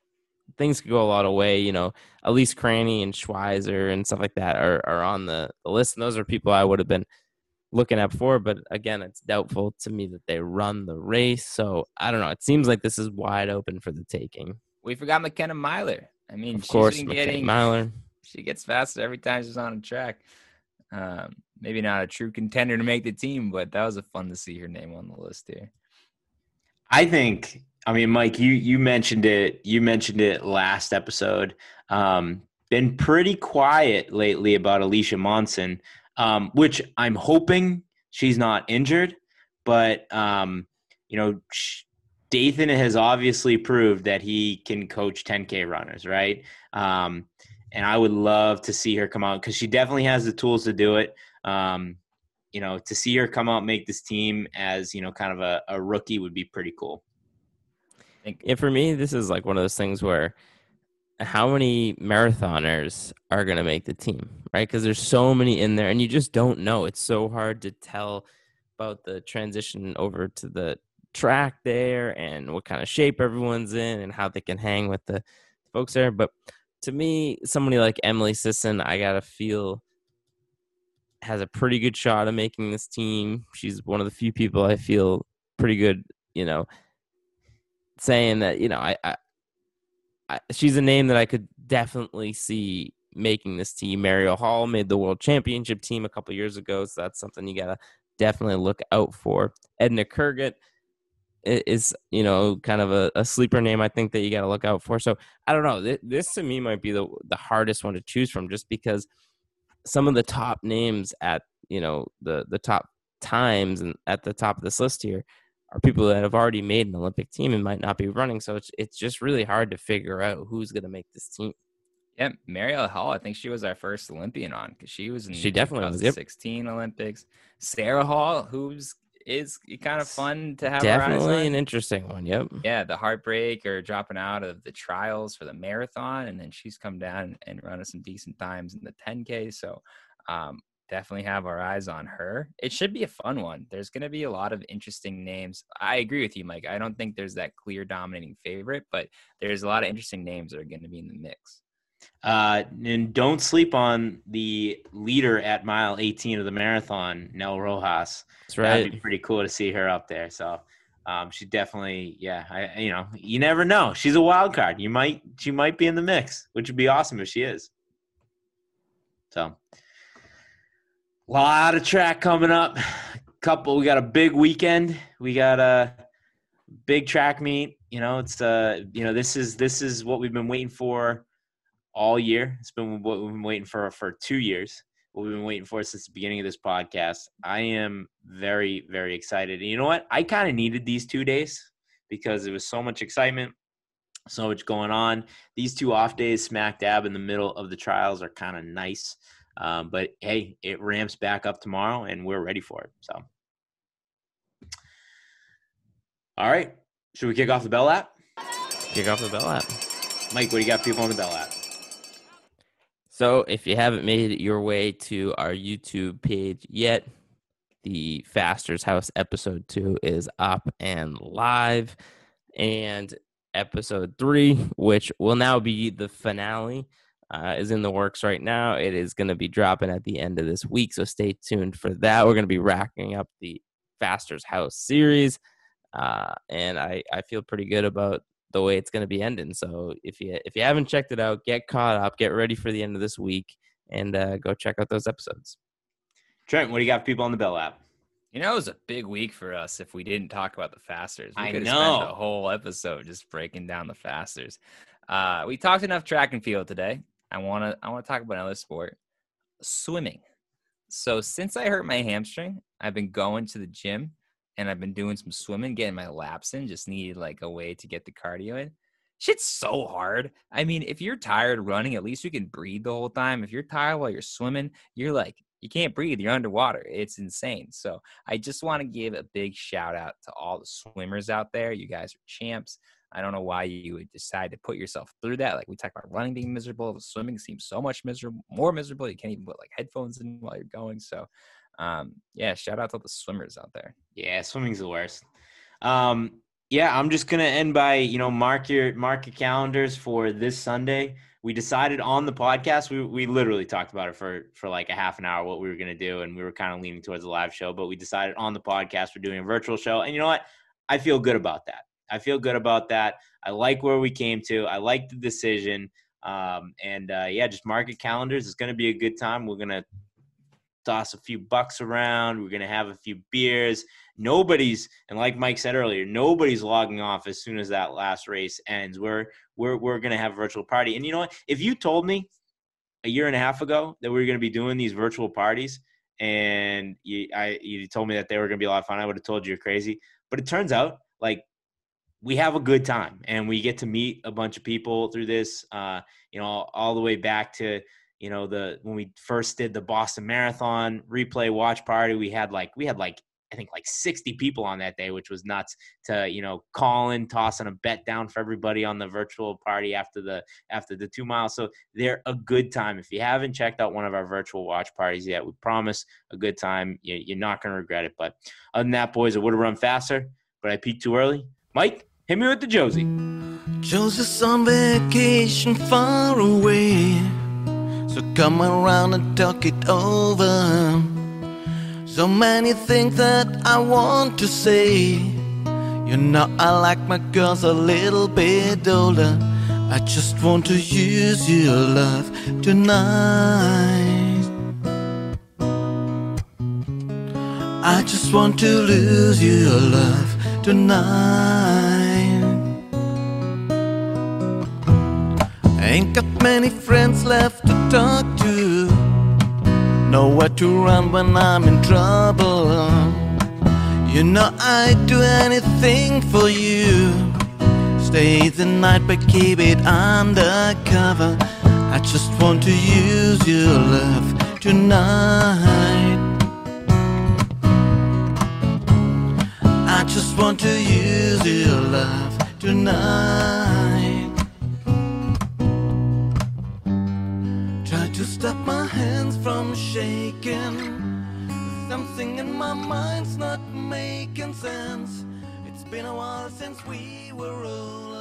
things could go a lot of way. You know, Elise Cranny and Schweizer and stuff like that are, are on the, the list. And those are people I would have been looking at before, but again, it's doubtful to me that they run the race. So I don't know. It seems like this is wide open for the taking. We forgot McKenna Myler. I mean, Of she's course, been getting Myler. she gets faster every time she's on a track. Um, maybe not a true contender to make the team, but that was a fun to see her name on the list here. I think. I mean, Mike, you you mentioned it. You mentioned it last episode. Um, been pretty quiet lately about Alicia Monson, um, which I'm hoping she's not injured. But um, you know, Dathan has obviously proved that he can coach 10k runners, right? Um, and I would love to see her come out because she definitely has the tools to do it. Um, you know, to see her come out make this team as you know, kind of a, a rookie would be pretty cool. And for me, this is like one of those things where how many marathoners are going to make the team, right? Because there's so many in there, and you just don't know. It's so hard to tell about the transition over to the track there and what kind of shape everyone's in and how they can hang with the folks there. But to me, somebody like Emily Sisson, I got to feel has a pretty good shot of making this team. She's one of the few people I feel pretty good, you know, saying that you know I, I, She's a name that I could definitely see making this team. Marielle Hall made the world championship team a couple years ago, so that's something you gotta definitely look out for. Edna Kurgit i- is you know kind of a, a sleeper name I think that you gotta look out for. So I don't know. This, this to me might be the the hardest one to choose from, just because some of the top names at you know the the top times and at the top of this list here are people that have already made an Olympic team and might not be running. So it's it's just really hard to figure out who's going to make this team. Yeah, Marielle Hall. I think she was our first Olympian on because she was in She definitely was, yep. 2016 Olympics. Sarah Hall, who's is kind of fun to have. Definitely an interesting one. Yep. yeah, the heartbreak or dropping out of the trials for the marathon, and then she's come down and run us some decent times in the 10k. So um, definitely have our eyes on her. It should be a fun one. There's going to be a lot of interesting names. I agree with you, Mike. I don't think there's that clear dominating favorite, but there's a lot of interesting names that are going to be in the mix. Uh, and don't sleep on the leader at mile 18 of the marathon, Nell Rojas. That's That'd right. be pretty cool to see her up there. So, um, she definitely, yeah, I, you know, you never know. She's a wild card. You might, she might be in the mix, which would be awesome if she is. So, a lot of track coming up. Couple, we got a big weekend. We got a big track meet. You know, it's uh, you know, this is this is what we've been waiting for all year. It's been what we've been waiting for for two years. What we've been waiting for since the beginning of this podcast. I am very, very excited. And you know what? I kind of needed these two days because there was so much excitement, so much going on. These two off days, smack dab in the middle of the trials, are kind of nice. Um, but hey, it ramps back up tomorrow, and we're ready for it. So, all right, should we kick off the Bell app? Kick off the bell app. Mike, what do you got people on the Bell app? So if you haven't made it your way to our YouTube page yet, the Fasters House episode two is up and live. And episode three, which will now be the finale, uh, is in the works right now. It is going to be dropping at the end of this week. So stay tuned for that. We're going to be racking up the Fasters House series. Uh, and I, I feel pretty good about the way it's going to be ending. So if you if you haven't checked it out, get caught up, get ready for the end of this week, and uh, go check out those episodes. Trent, what do you got for people on the Bell app? You know, it was a big week for us if we didn't talk about the fasters. We I could know. spent a whole episode just breaking down the fasters. Uh, we talked enough track and field today. I want to I want to talk about another sport, swimming. So since I hurt my hamstring, I've been going to the gym and I've been doing some swimming, getting my laps in. Just needed like a way to get the cardio in. Shit's so hard. I mean, if you're tired running, at least you can breathe the whole time. If you're tired while you're swimming, you're like you can't breathe. You're underwater. It's insane. So I just want to give a big shout out to all the swimmers out there. You guys are champs. I don't know why you would decide to put yourself through that. Like we talk about running being miserable, swimming seems so much miserable, more miserable. You can't even put like headphones in while you're going. So, um, yeah, shout out to all the swimmers out there. Yeah, swimming's the worst. Um, yeah, I'm just gonna end by you know mark your mark your calendars for this Sunday. We decided on the podcast. We we literally talked about it for for like a half an hour what we were gonna do, and we were kind of leaning towards a live show. But we decided on the podcast we're doing a virtual show, and you know what? I feel good about that. I feel good about that. I like where we came to. I like the decision. Um, and uh, yeah, just market calendars. It's gonna be a good time. We're gonna toss a few bucks around. We're gonna have a few beers. Nobody's and like Mike said earlier, nobody's logging off as soon as that last race ends. We're we're we're gonna have a virtual party. And you know what? If you told me a year and a half ago that we were gonna be doing these virtual parties, and you I you told me that they were gonna be a lot of fun, I would have told you you're crazy. But it turns out like we have a good time and we get to meet a bunch of people through this uh, you know all the way back to you know the when we first did the boston marathon replay watch party we had like we had like i think like 60 people on that day which was nuts to you know calling tossing a bet down for everybody on the virtual party after the after the two miles. So they're a good time. If you haven't checked out one of our virtual watch parties yet we promise a good time. You, you're not going to regret it. But other than that boys i would have run faster but i peaked too early. Mike hit me with the josie Joseph's on vacation far away. So come around and talk it over. So many things that I want to say. You know, I like my girls a little bit older. I just want to use your love tonight. I just want to lose your love tonight. Ain't got many friends left to talk to. Nowhere to run when I'm in trouble. You know I'd do anything for you. Stay the night but keep it undercover. I just want to use your love tonight. I just want to use your love tonight. To stop my hands from shaking. Something in my mind's not making sense. It's been a while since we were all